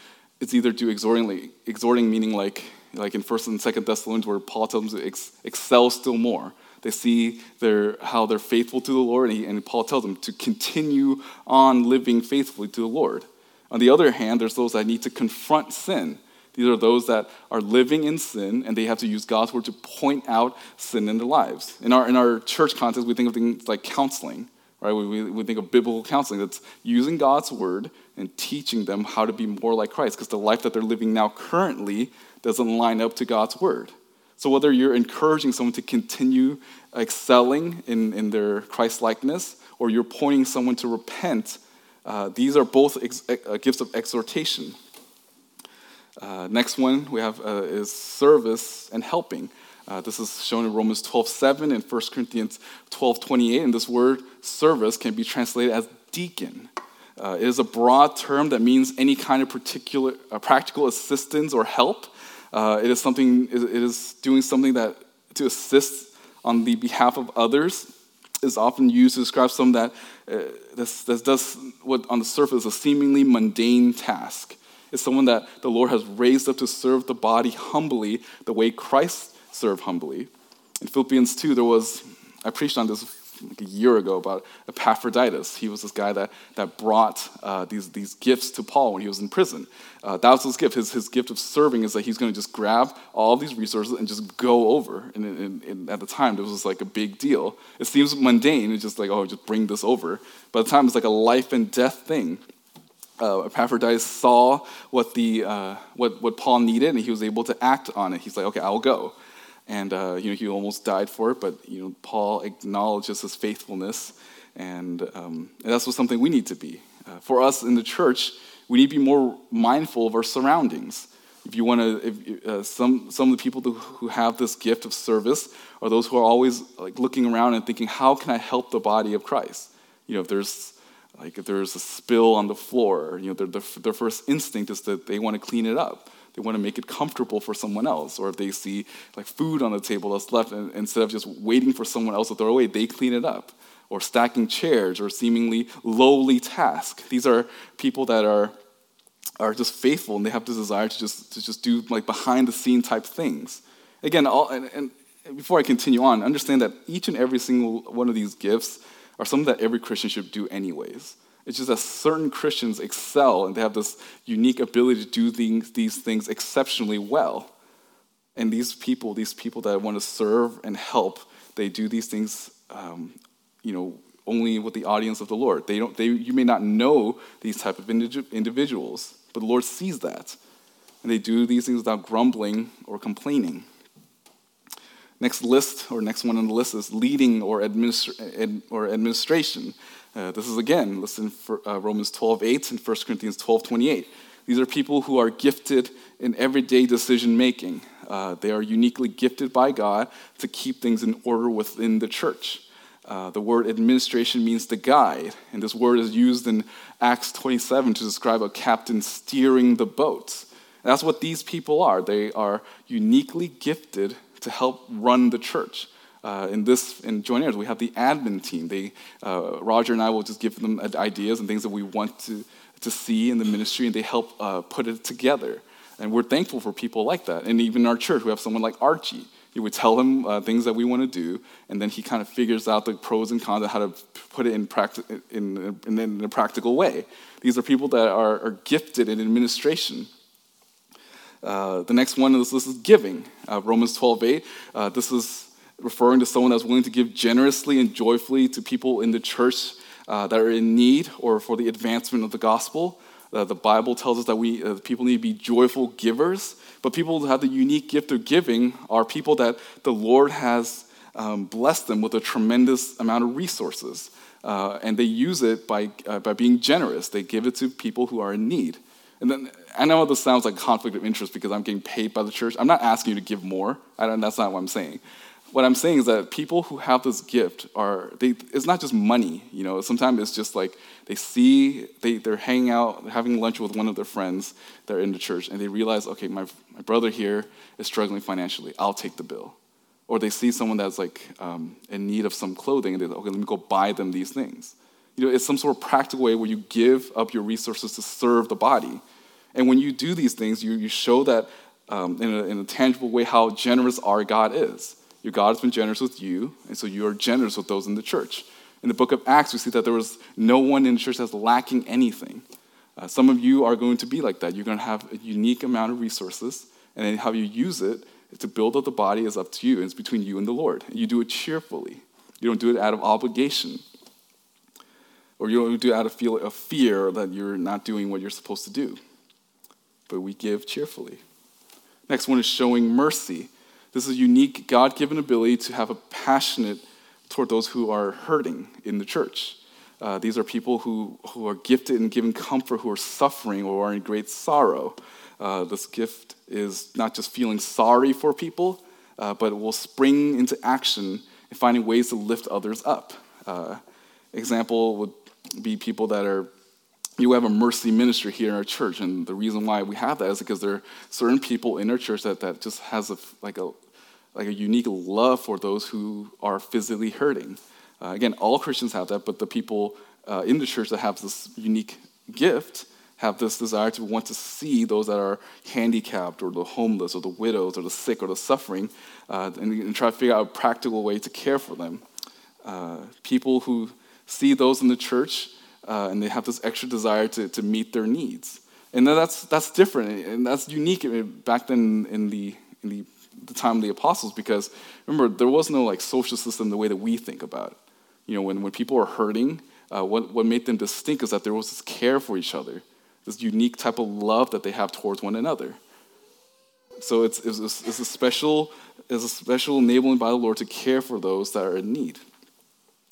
it's either do exhorting, exhorting meaning like, like in 1st and 2nd Thessalonians, where Paul tells them to ex- excel still more. They see their, how they're faithful to the Lord, and, he, and Paul tells them to continue on living faithfully to the Lord. On the other hand, there's those that need to confront sin. These are those that are living in sin, and they have to use God's word to point out sin in their lives. In our, in our church context, we think of things like counseling, right? We, we think of biblical counseling that's using God's word and teaching them how to be more like Christ, because the life that they're living now currently doesn't line up to God's word. So, whether you're encouraging someone to continue excelling in, in their Christ likeness or you're pointing someone to repent, uh, these are both ex- uh, gifts of exhortation. Uh, next one we have uh, is service and helping. Uh, this is shown in Romans 12 7 and 1 Corinthians 12 28. And this word service can be translated as deacon. Uh, it is a broad term that means any kind of particular practical assistance or help uh, it is something. It is doing something that to assist on the behalf of others is often used to describe someone that uh, that does what on the surface is a seemingly mundane task. It's someone that the Lord has raised up to serve the body humbly, the way Christ served humbly. In Philippians 2, there was, I preached on this like a year ago about Epaphroditus. He was this guy that, that brought uh, these, these gifts to Paul when he was in prison. Uh, that was his gift. His, his gift of serving is that he's going to just grab all these resources and just go over. And, and, and at the time, it was like a big deal. It seems mundane. It's just like, oh, just bring this over. At the time, it's like a life and death thing. Uh, Epaphroditus saw what, the, uh, what, what Paul needed, and he was able to act on it. He's like, okay, I'll go. And uh, you know he almost died for it. But you know Paul acknowledges his faithfulness, and, um, and that's what something we need to be. Uh, for us in the church, we need to be more mindful of our surroundings. If you want to, uh, some some of the people who have this gift of service are those who are always like looking around and thinking, how can I help the body of Christ? You know, if there's like if there's a spill on the floor, you know, their, their, their first instinct is that they want to clean it up. They want to make it comfortable for someone else. Or if they see like food on the table that's left, and instead of just waiting for someone else to throw away, they clean it up. Or stacking chairs, or seemingly lowly tasks. These are people that are are just faithful and they have this desire to just to just do like behind the scene type things. Again, all, and, and before I continue on, understand that each and every single one of these gifts are something that every Christian should do anyways. It's just that certain Christians excel and they have this unique ability to do these things exceptionally well. And these people, these people that want to serve and help, they do these things, um, you know, only with the audience of the Lord. They don't, they, you may not know these type of individuals, but the Lord sees that. And they do these things without grumbling or complaining. Next list, or next one on the list, is leading or, administra- or administration. Uh, this is again listed in uh, Romans 12 8 and 1 Corinthians 12 28. These are people who are gifted in everyday decision making. Uh, they are uniquely gifted by God to keep things in order within the church. Uh, the word administration means to guide, and this word is used in Acts 27 to describe a captain steering the boat. That's what these people are. They are uniquely gifted to help run the church. Uh, in this, in Joint we have the admin team. They, uh, Roger and I will just give them ideas and things that we want to, to see in the ministry, and they help uh, put it together. And we're thankful for people like that. And even in our church, we have someone like Archie. You would tell him uh, things that we want to do, and then he kind of figures out the pros and cons of how to put it in, practi- in, in, in a practical way. These are people that are, are gifted in administration. Uh, the next one is this is giving. Uh, Romans 12, 8. Uh, this is referring to someone that's willing to give generously and joyfully to people in the church uh, that are in need or for the advancement of the gospel. Uh, the Bible tells us that we people need to be joyful givers, but people who have the unique gift of giving are people that the Lord has um, blessed them with a tremendous amount of resources. and they use it by, by being generous. They give it to people who are in need. And then I know this sounds like conflict of interest because I'm getting paid by the church. I'm not asking you to give more. that's not what I'm saying. What I'm saying is that people who have this gift are, they, it's not just money, you know, sometimes it's just like they see, they, they're hanging out, having lunch with one of their friends that are in the church, and they realize, okay, my, my brother here is struggling financially, I'll take the bill. Or they see someone that's like um, in need of some clothing, and they say, okay, let me go buy them these things. You know, it's some sort of practical way where you give up your resources to serve the body. And when you do these things, you, you show that um, in, a, in a tangible way how generous our God is. Your God has been generous with you, and so you are generous with those in the church. In the book of Acts, we see that there was no one in the church that's lacking anything. Uh, some of you are going to be like that. You're going to have a unique amount of resources, and then how you use it to build up the body is up to you. It's between you and the Lord. And you do it cheerfully. You don't do it out of obligation, or you don't do it out of feel of fear that you're not doing what you're supposed to do but we give cheerfully. Next one is showing mercy. This is a unique God given ability to have a passionate toward those who are hurting in the church. Uh, these are people who, who are gifted and given comfort, who are suffering or are in great sorrow. Uh, this gift is not just feeling sorry for people, uh, but will spring into action and finding ways to lift others up. Uh, example would be people that are you have a mercy ministry here in our church, and the reason why we have that is because there are certain people in our church that, that just has a, like a like a unique love for those who are physically hurting. Uh, again, all Christians have that, but the people uh, in the church that have this unique gift have this desire to want to see those that are handicapped or the homeless or the widows or the sick or the suffering uh, and, and, try to figure out a practical way to care for them. Uh, people who see those in the church uh, and they have this extra desire to, to meet their needs. And that's, that's different, and that's unique back then in the, in the, the time of the apostles, because remember, there was no like social system the way that we think about it. You know, when, when people are hurting, uh, what, what made them distinct is that there was this care for each other, this unique type of love that they have towards one another. So it's, it's, it's a special it's a special enabling by the Lord to care for those that are in need.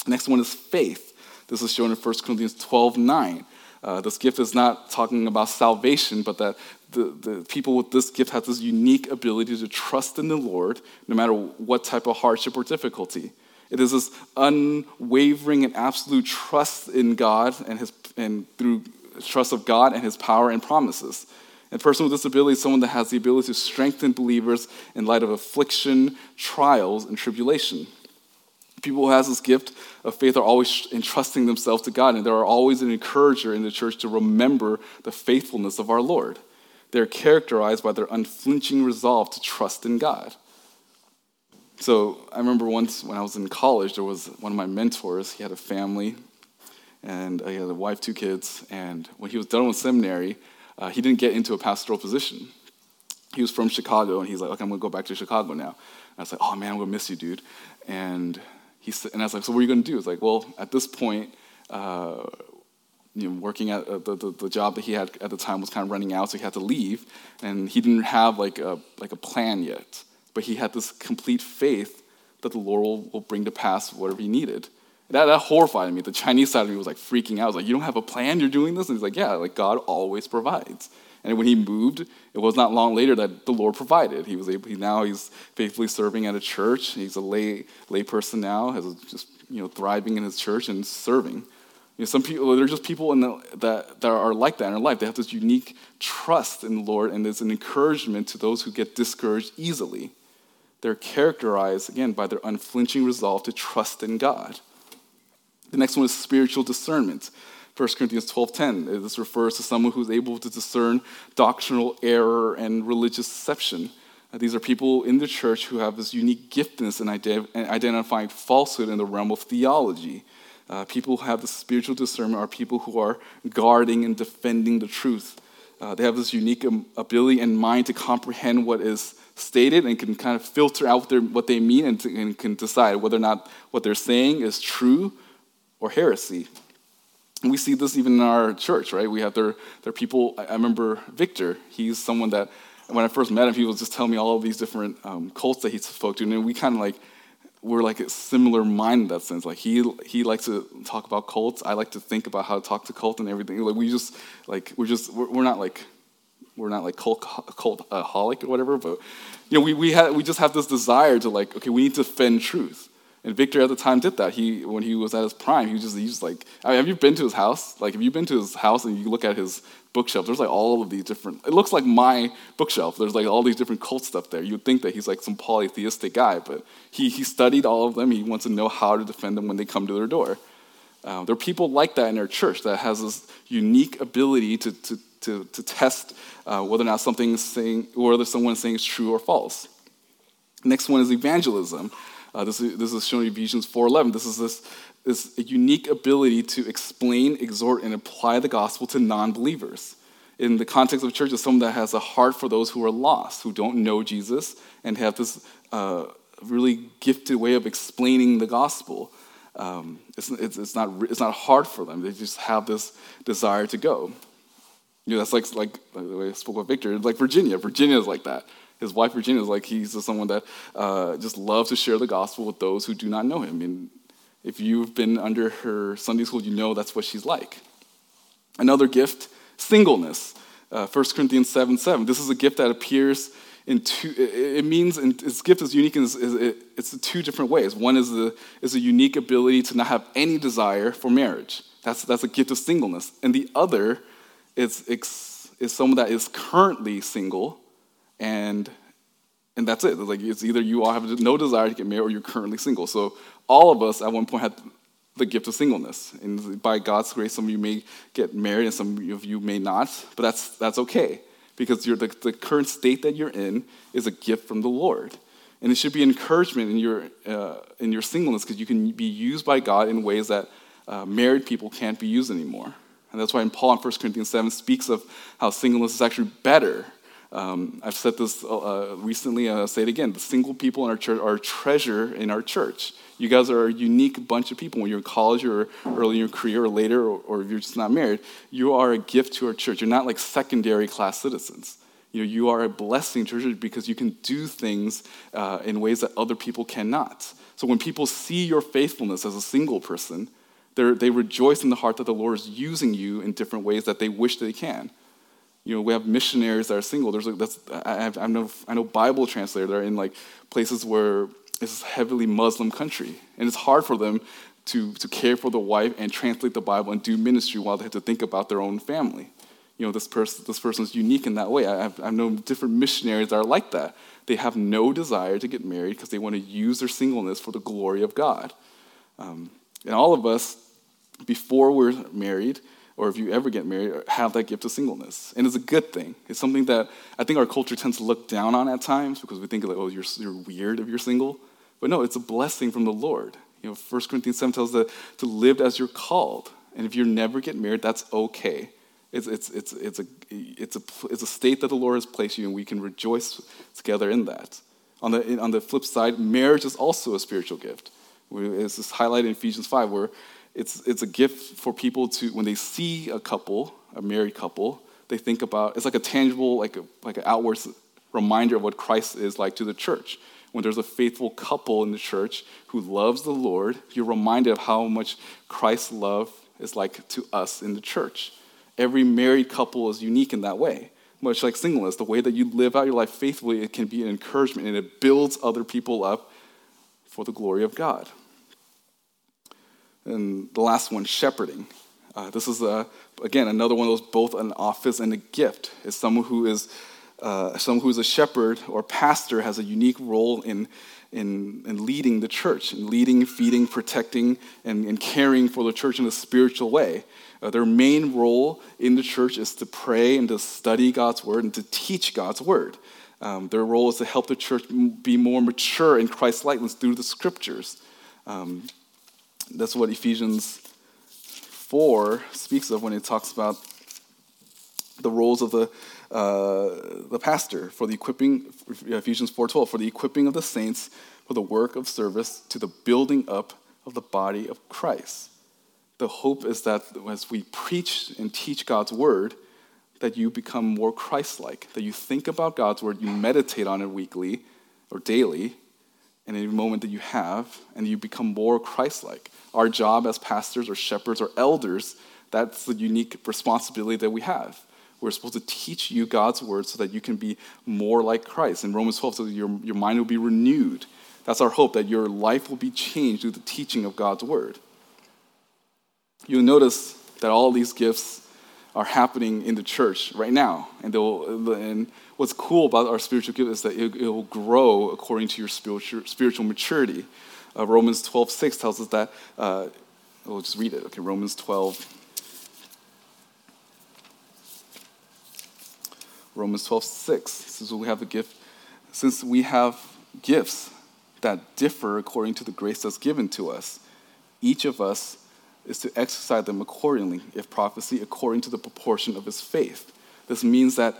Next one is faith. This is shown in 1 Corinthians 12 9. Uh, this gift is not talking about salvation, but that the, the people with this gift have this unique ability to trust in the Lord no matter what type of hardship or difficulty. It is this unwavering and absolute trust in God and, his, and through trust of God and his power and promises. A person with disability is someone that has the ability to strengthen believers in light of affliction, trials, and tribulation. People who has this gift of faith are always entrusting themselves to God, and there are always an encourager in the church to remember the faithfulness of our Lord. They're characterized by their unflinching resolve to trust in God. So I remember once when I was in college, there was one of my mentors. He had a family, and he had a wife, two kids. And when he was done with seminary, uh, he didn't get into a pastoral position. He was from Chicago, and he's like, "Okay, I'm gonna go back to Chicago now." And I was like, "Oh man, I'm gonna miss you, dude." And he said, and I was like, "So what are you gonna do?" It's like, "Well, at this point." Uh, you know, working at uh, the, the, the, job that he had at the time was kind of running out, so he had to leave, and he didn't have like a like a plan yet. But he had this complete faith that the Lord will, will bring to pass whatever he needed. That, that horrified me. The Chinese side of me was like freaking out. I was like, "You don't have a plan? You're doing this?" And he's like, "Yeah, like God always provides." And when he moved, it was not long later that the Lord provided. He was able. He, now he's faithfully serving at a church. He's a lay lay person now, has just you know thriving in his church and serving. You know, some people, there's just people the, that, that are like that in their life. They have this unique trust in the Lord, and there's an encouragement to those who get discouraged easily. They're characterized, again, by their unflinching resolve to trust in God. The next one is spiritual discernment. 1 Corinthians 12:10. This refers to someone who's able to discern doctrinal error and religious deception. These are people in the church who have this unique giftedness in identifying falsehood in the realm of theology. Uh, people who have this spiritual discernment are people who are guarding and defending the truth. Uh, they have this unique ability and mind to comprehend what is stated and can kind of filter out what, what they mean and, to, and can decide whether or not what they're saying is true or heresy. And we see this even in our church, right? We have their, their people. I remember Victor. He's someone that, when I first met him, he was just telling me all of these different um, cults that he spoke to. And we kind of like, we're like a similar mind in that sense. Like he he likes to talk about cults. I like to think about how to talk to cult and everything. Like we just like we're just we're, we're not like we're not like cult cultaholic or whatever. But you know we we had we just have this desire to like okay we need to defend truth. And Victor at the time did that. He, when he was at his prime, he was just, he was like, I mean, have you been to his house? Like, have you been to his house and you look at his bookshelf? There's like all of these different, it looks like my bookshelf. There's like all these different cult stuff there. You'd think that he's like some polytheistic guy, but he, he studied all of them. He wants to know how to defend them when they come to their door. Uh, there are people like that in our church that has this unique ability to, to, to, to test uh, whether or not something's saying, or whether someone's saying is true or false. Next one is evangelism. Uh, this, is, this is shown in Ephesians 4.11. This is this, this unique ability to explain, exhort, and apply the gospel to non-believers. In the context of church, is someone that has a heart for those who are lost, who don't know Jesus, and have this uh, really gifted way of explaining the gospel. Um, it's, it's, it's, not, it's not hard for them. They just have this desire to go. You know, that's like, like the way I spoke with Victor, like Virginia. Virginia is like that his wife Virginia is like he's just someone that uh, just loves to share the gospel with those who do not know him. And if you've been under her Sunday school, you know that's what she's like. Another gift, singleness. Uh, 1 Corinthians 7 7. This is a gift that appears in two, it means, and this gift is unique in it's two different ways. One is, the, is a unique ability to not have any desire for marriage. That's, that's a gift of singleness. And the other is, is someone that is currently single and and that's it. Like it's either you all have no desire to get married or you're currently single. So all of us at one point had the gift of singleness, and by God's grace, some of you may get married and some of you may not. But that's that's okay because the, the current state that you're in is a gift from the Lord. And it should be encouragement in your, uh, in your singleness because you can be used by God in ways that uh, married people can't be used anymore. And that's why in Paul in 1 Corinthians 7 speaks of how singleness is actually better um, I've said this uh, recently, I'll say it again. The single people in our church are a treasure in our church. You guys are a unique bunch of people. When you're in college or early in your career or later, or, or if you're just not married, you are a gift to our church. You're not like secondary class citizens. You know, you are a blessing to our church because you can do things uh, in ways that other people cannot. So when people see your faithfulness as a single person, they rejoice in the heart that the Lord is using you in different ways that they wish they can. You know, we have missionaries that are single. There's like, that's, I, have, I, know, I know Bible translators that are in like places where it's heavily Muslim country, and it's hard for them to, to care for the wife and translate the Bible and do ministry while they have to think about their own family. You know, this person this person is unique in that way. I have, I know different missionaries that are like that. They have no desire to get married because they want to use their singleness for the glory of God. Um, and all of us, before we're married, or if you ever get married, have that gift of singleness. And it's a good thing. It's something that I think our culture tends to look down on at times because we think like, oh, you're, you're weird if you're single. But no, it's a blessing from the Lord. You know, 1 Corinthians 7 tells us to live as you're called. And if you never get married, that's okay. It's, it's, it's, it's, a, it's, a, it's a state that the Lord has placed you in, we can rejoice together in that. On the, on the flip side, marriage is also a spiritual gift. It's highlighted in Ephesians 5, where it's, it's a gift for people to, when they see a couple, a married couple, they think about, it's like a tangible, like, a, like an outward reminder of what Christ is like to the church. When there's a faithful couple in the church who loves the Lord, you're reminded of how much Christ's love is like to us in the church. Every married couple is unique in that way. Much like singleness, the way that you live out your life faithfully, it can be an encouragement and it builds other people up for the glory of God. And the last one, shepherding. Uh, this is, uh, again, another one of those both an office and a gift. Is someone who is uh, someone who is a shepherd or pastor has a unique role in, in, in leading the church, in leading, feeding, protecting, and, and caring for the church in a spiritual way. Uh, their main role in the church is to pray and to study God's word and to teach God's word. Um, their role is to help the church be more mature in Christ's likeness through the scriptures. Um, that's what Ephesians 4 speaks of when it talks about the roles of the, uh, the pastor for the equipping, Ephesians 4.12, for the equipping of the saints for the work of service to the building up of the body of Christ. The hope is that as we preach and teach God's word, that you become more Christ like, that you think about God's word, you meditate on it weekly or daily, in any moment that you have, and you become more Christ like. Our job as pastors or shepherds or elders, that's the unique responsibility that we have. We're supposed to teach you God's word so that you can be more like Christ. In Romans 12, so your, your mind will be renewed. That's our hope, that your life will be changed through the teaching of God's word. You'll notice that all these gifts are happening in the church right now. And, and what's cool about our spiritual gift is that it, it will grow according to your spiritual, spiritual maturity. Uh, Romans 12, 6 tells us that, uh, we'll just read it. Okay, Romans 12. Romans 12, 6 says we have a gift. Since we have gifts that differ according to the grace that's given to us, each of us is to exercise them accordingly, if prophecy, according to the proportion of his faith. This means that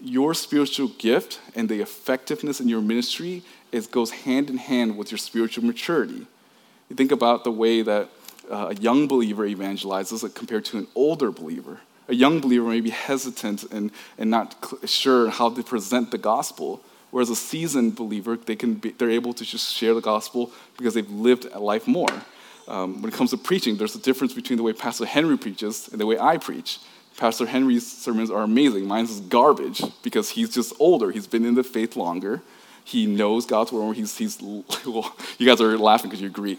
your spiritual gift and the effectiveness in your ministry is, goes hand in hand with your spiritual maturity. You think about the way that uh, a young believer evangelizes compared to an older believer. A young believer may be hesitant and, and not sure how to present the gospel, whereas a seasoned believer, they can be, they're able to just share the gospel because they've lived a life more. Um, when it comes to preaching, there's a difference between the way Pastor Henry preaches and the way I preach. Pastor Henry's sermons are amazing. Mine's is garbage because he's just older. He's been in the faith longer. He knows God's word. He's, he's well, you guys are laughing because you agree.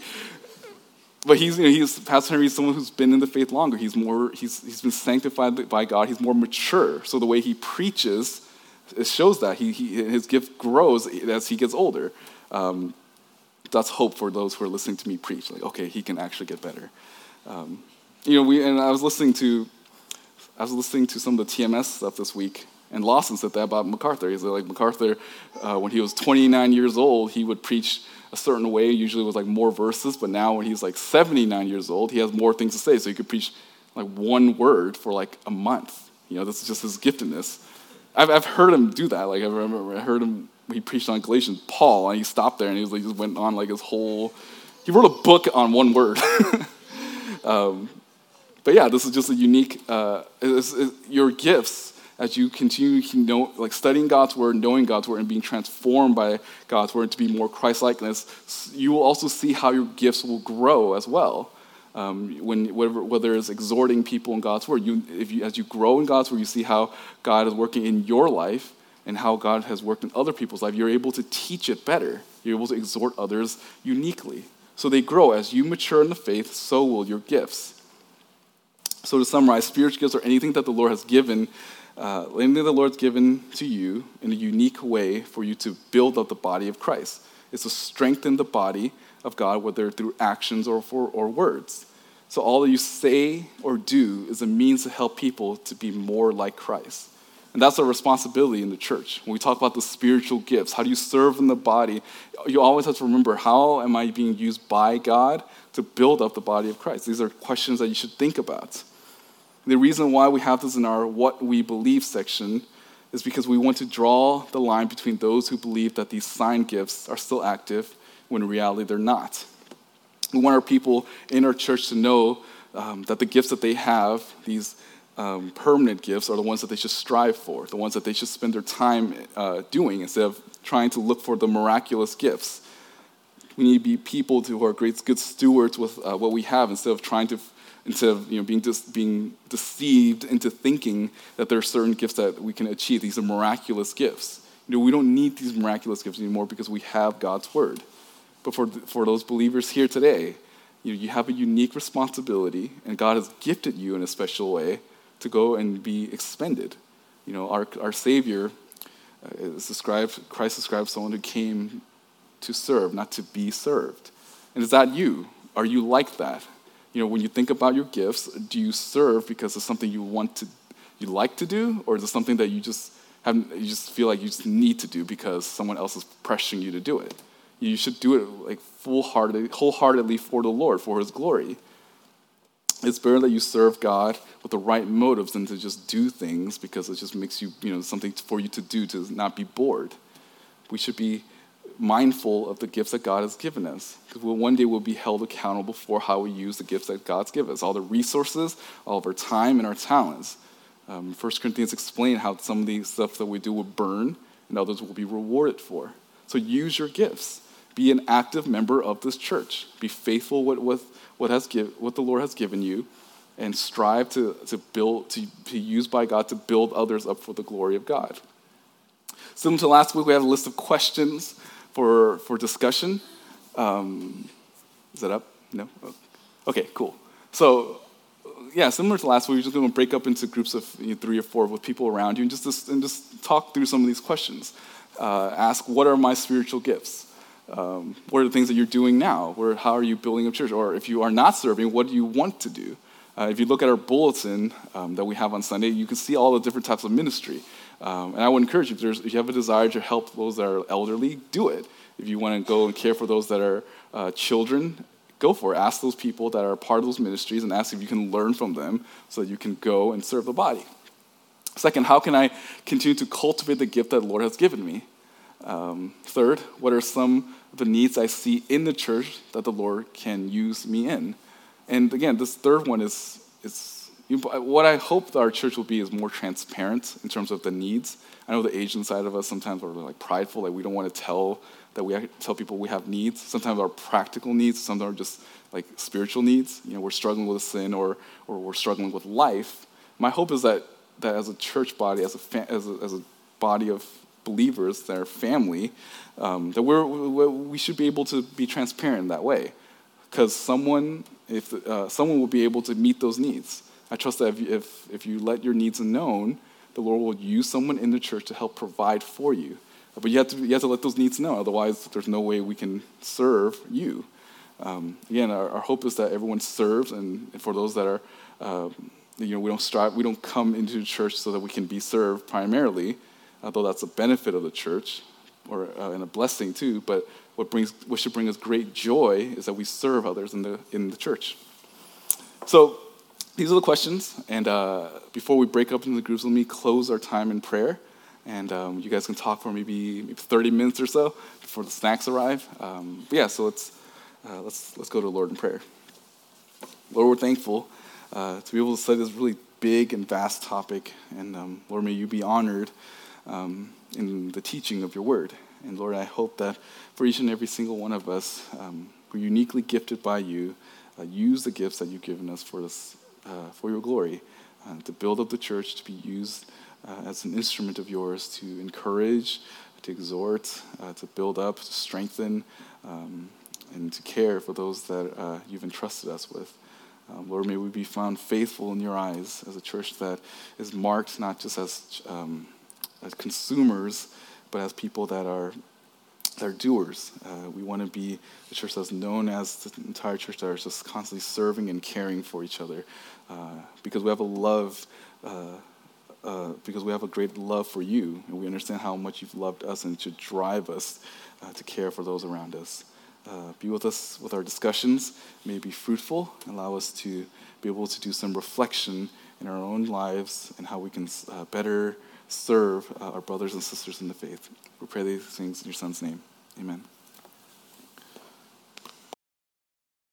But he's, you know, he's, Pastor Henry is someone who's been in the faith longer. He's, more, he's, he's been sanctified by God. He's more mature. So the way he preaches, it shows that. He, he, his gift grows as he gets older. Um, that's hope for those who are listening to me preach. Like, okay, he can actually get better. Um, you know, we, and I was listening to I was listening to some of the TMS stuff this week, and Lawson said that about MacArthur. He said, like, MacArthur, uh, when he was 29 years old, he would preach a certain way, usually with like more verses, but now when he's like 79 years old, he has more things to say, so he could preach like one word for like a month. You know, this is just his giftedness. I've, I've heard him do that. Like, I remember I heard him, he preached on Galatians, Paul, and he stopped there and he was just went on like his whole, he wrote a book on one word. um, but yeah, this is just a unique, uh, it's, it's, your gifts as you continue to know, like studying God's word, knowing God's word, and being transformed by God's word to be more Christ-likeness, you will also see how your gifts will grow as well. Um, when whether, whether it's exhorting people in God's word, you, if you, as you grow in God's word, you see how God is working in your life and how God has worked in other people's life. You're able to teach it better. You're able to exhort others uniquely. So they grow. As you mature in the faith, so will your gifts. So to summarize, spiritual gifts are anything that the Lord has given, uh, anything the Lord's given to you in a unique way for you to build up the body of Christ. It's to strengthen the body of God, whether through actions or, for, or words. So all that you say or do is a means to help people to be more like Christ. And that's our responsibility in the church. When we talk about the spiritual gifts, how do you serve in the body? You always have to remember how am I being used by God to build up the body of Christ? These are questions that you should think about. The reason why we have this in our what we believe section is because we want to draw the line between those who believe that these sign gifts are still active when in reality they're not. We want our people in our church to know um, that the gifts that they have, these um, permanent gifts are the ones that they should strive for, the ones that they should spend their time uh, doing instead of trying to look for the miraculous gifts. We need to be people who are great, good stewards with uh, what we have instead of trying to, instead of you know, being, dis- being deceived into thinking that there are certain gifts that we can achieve. These are miraculous gifts. You know, we don't need these miraculous gifts anymore because we have God's word. But for, for those believers here today, you, know, you have a unique responsibility, and God has gifted you in a special way to go and be expended. You know, our, our Savior uh, is described, Christ describes someone who came to serve, not to be served. And is that you? Are you like that? You know, when you think about your gifts, do you serve because it's something you want to, you like to do, or is it something that you just have, you just feel like you just need to do because someone else is pressuring you to do it? You should do it like full-heartedly, wholeheartedly for the Lord, for His glory. It's better that you serve God with the right motives than to just do things because it just makes you, you know, something for you to do to not be bored. We should be mindful of the gifts that God has given us because we'll, one day we'll be held accountable for how we use the gifts that God's given us, all the resources, all of our time, and our talents. Um, 1 Corinthians explain how some of the stuff that we do will burn and others will be rewarded for. So use your gifts. Be an active member of this church. Be faithful with, with what, has give, what the Lord has given you and strive to, to build, to be used by God to build others up for the glory of God. Similar to last week, we have a list of questions for, for discussion. Um, is that up? No? Okay, cool. So, yeah, similar to last week, we're just going to break up into groups of you know, three or four with people around you and just, and just talk through some of these questions. Uh, ask, what are my spiritual gifts? Um, what are the things that you're doing now? Where, how are you building a church? Or if you are not serving, what do you want to do? Uh, if you look at our bulletin um, that we have on Sunday, you can see all the different types of ministry. Um, and I would encourage you, if, if, you have a desire to help those that are elderly, do it. If you want to go and care for those that are uh, children, go for it. Ask those people that are part of those ministries and ask if you can learn from them so that you can go and serve the body. Second, how can I continue to cultivate the gift that the Lord has given me? Um, third, what are some of the needs I see in the church that the Lord can use me in? And again, this third one is, is what I hope our church will be is more transparent in terms of the needs. I know the Asian side of us sometimes are like prideful, like we don't want to tell that we tell people we have needs. Sometimes our practical needs, sometimes are just like spiritual needs. You know, we're struggling with sin or or we're struggling with life. My hope is that that as a church body, as a, as a, as a body of believers, their family, um, that we're, we should be able to be transparent that way. Because someone, if, uh, someone will be able to meet those needs. I trust that if, if, if you let your needs known, the Lord will use someone in the church to help provide for you. But you have to, you have to let those needs know, otherwise, there's no way we can serve you. Um, again, our, our, hope is that everyone serves, and for those that are, uh, you know, we don't strive, we don't come into church so that we can be served primarily, although that's a benefit of the church or uh, and a blessing too. But what brings what should bring us great joy is that we serve others in the in the church. So these are the questions, and uh, before we break up into the groups, let me close our time in prayer, and um, you guys can talk for maybe, maybe 30 minutes or so before the snacks arrive. Um, yeah, so let's uh, let's let's go to the Lord in prayer. Lord, we're thankful uh, to be able to study this really big and vast topic. And um, Lord, may you be honored um, in the teaching of your word. And Lord, I hope that for each and every single one of us, um, we're uniquely gifted by you. Uh, use the gifts that you've given us for this, uh, for your glory, uh, to build up the church, to be used uh, as an instrument of yours to encourage, to exhort, uh, to build up, to strengthen, um, and to care for those that uh, you've entrusted us with. Um, Lord, may we be found faithful in your eyes as a church that is marked not just as, um, as consumers, but as people that are, that are doers. Uh, we want to be a church that's known as the entire church that is just constantly serving and caring for each other uh, because we have a love. Uh, uh, because we have a great love for you, and we understand how much you've loved us, and it should drive us uh, to care for those around us. Uh, be with us with our discussions. May be fruitful. Allow us to be able to do some reflection in our own lives and how we can uh, better serve uh, our brothers and sisters in the faith. We pray these things in your Son's name. Amen.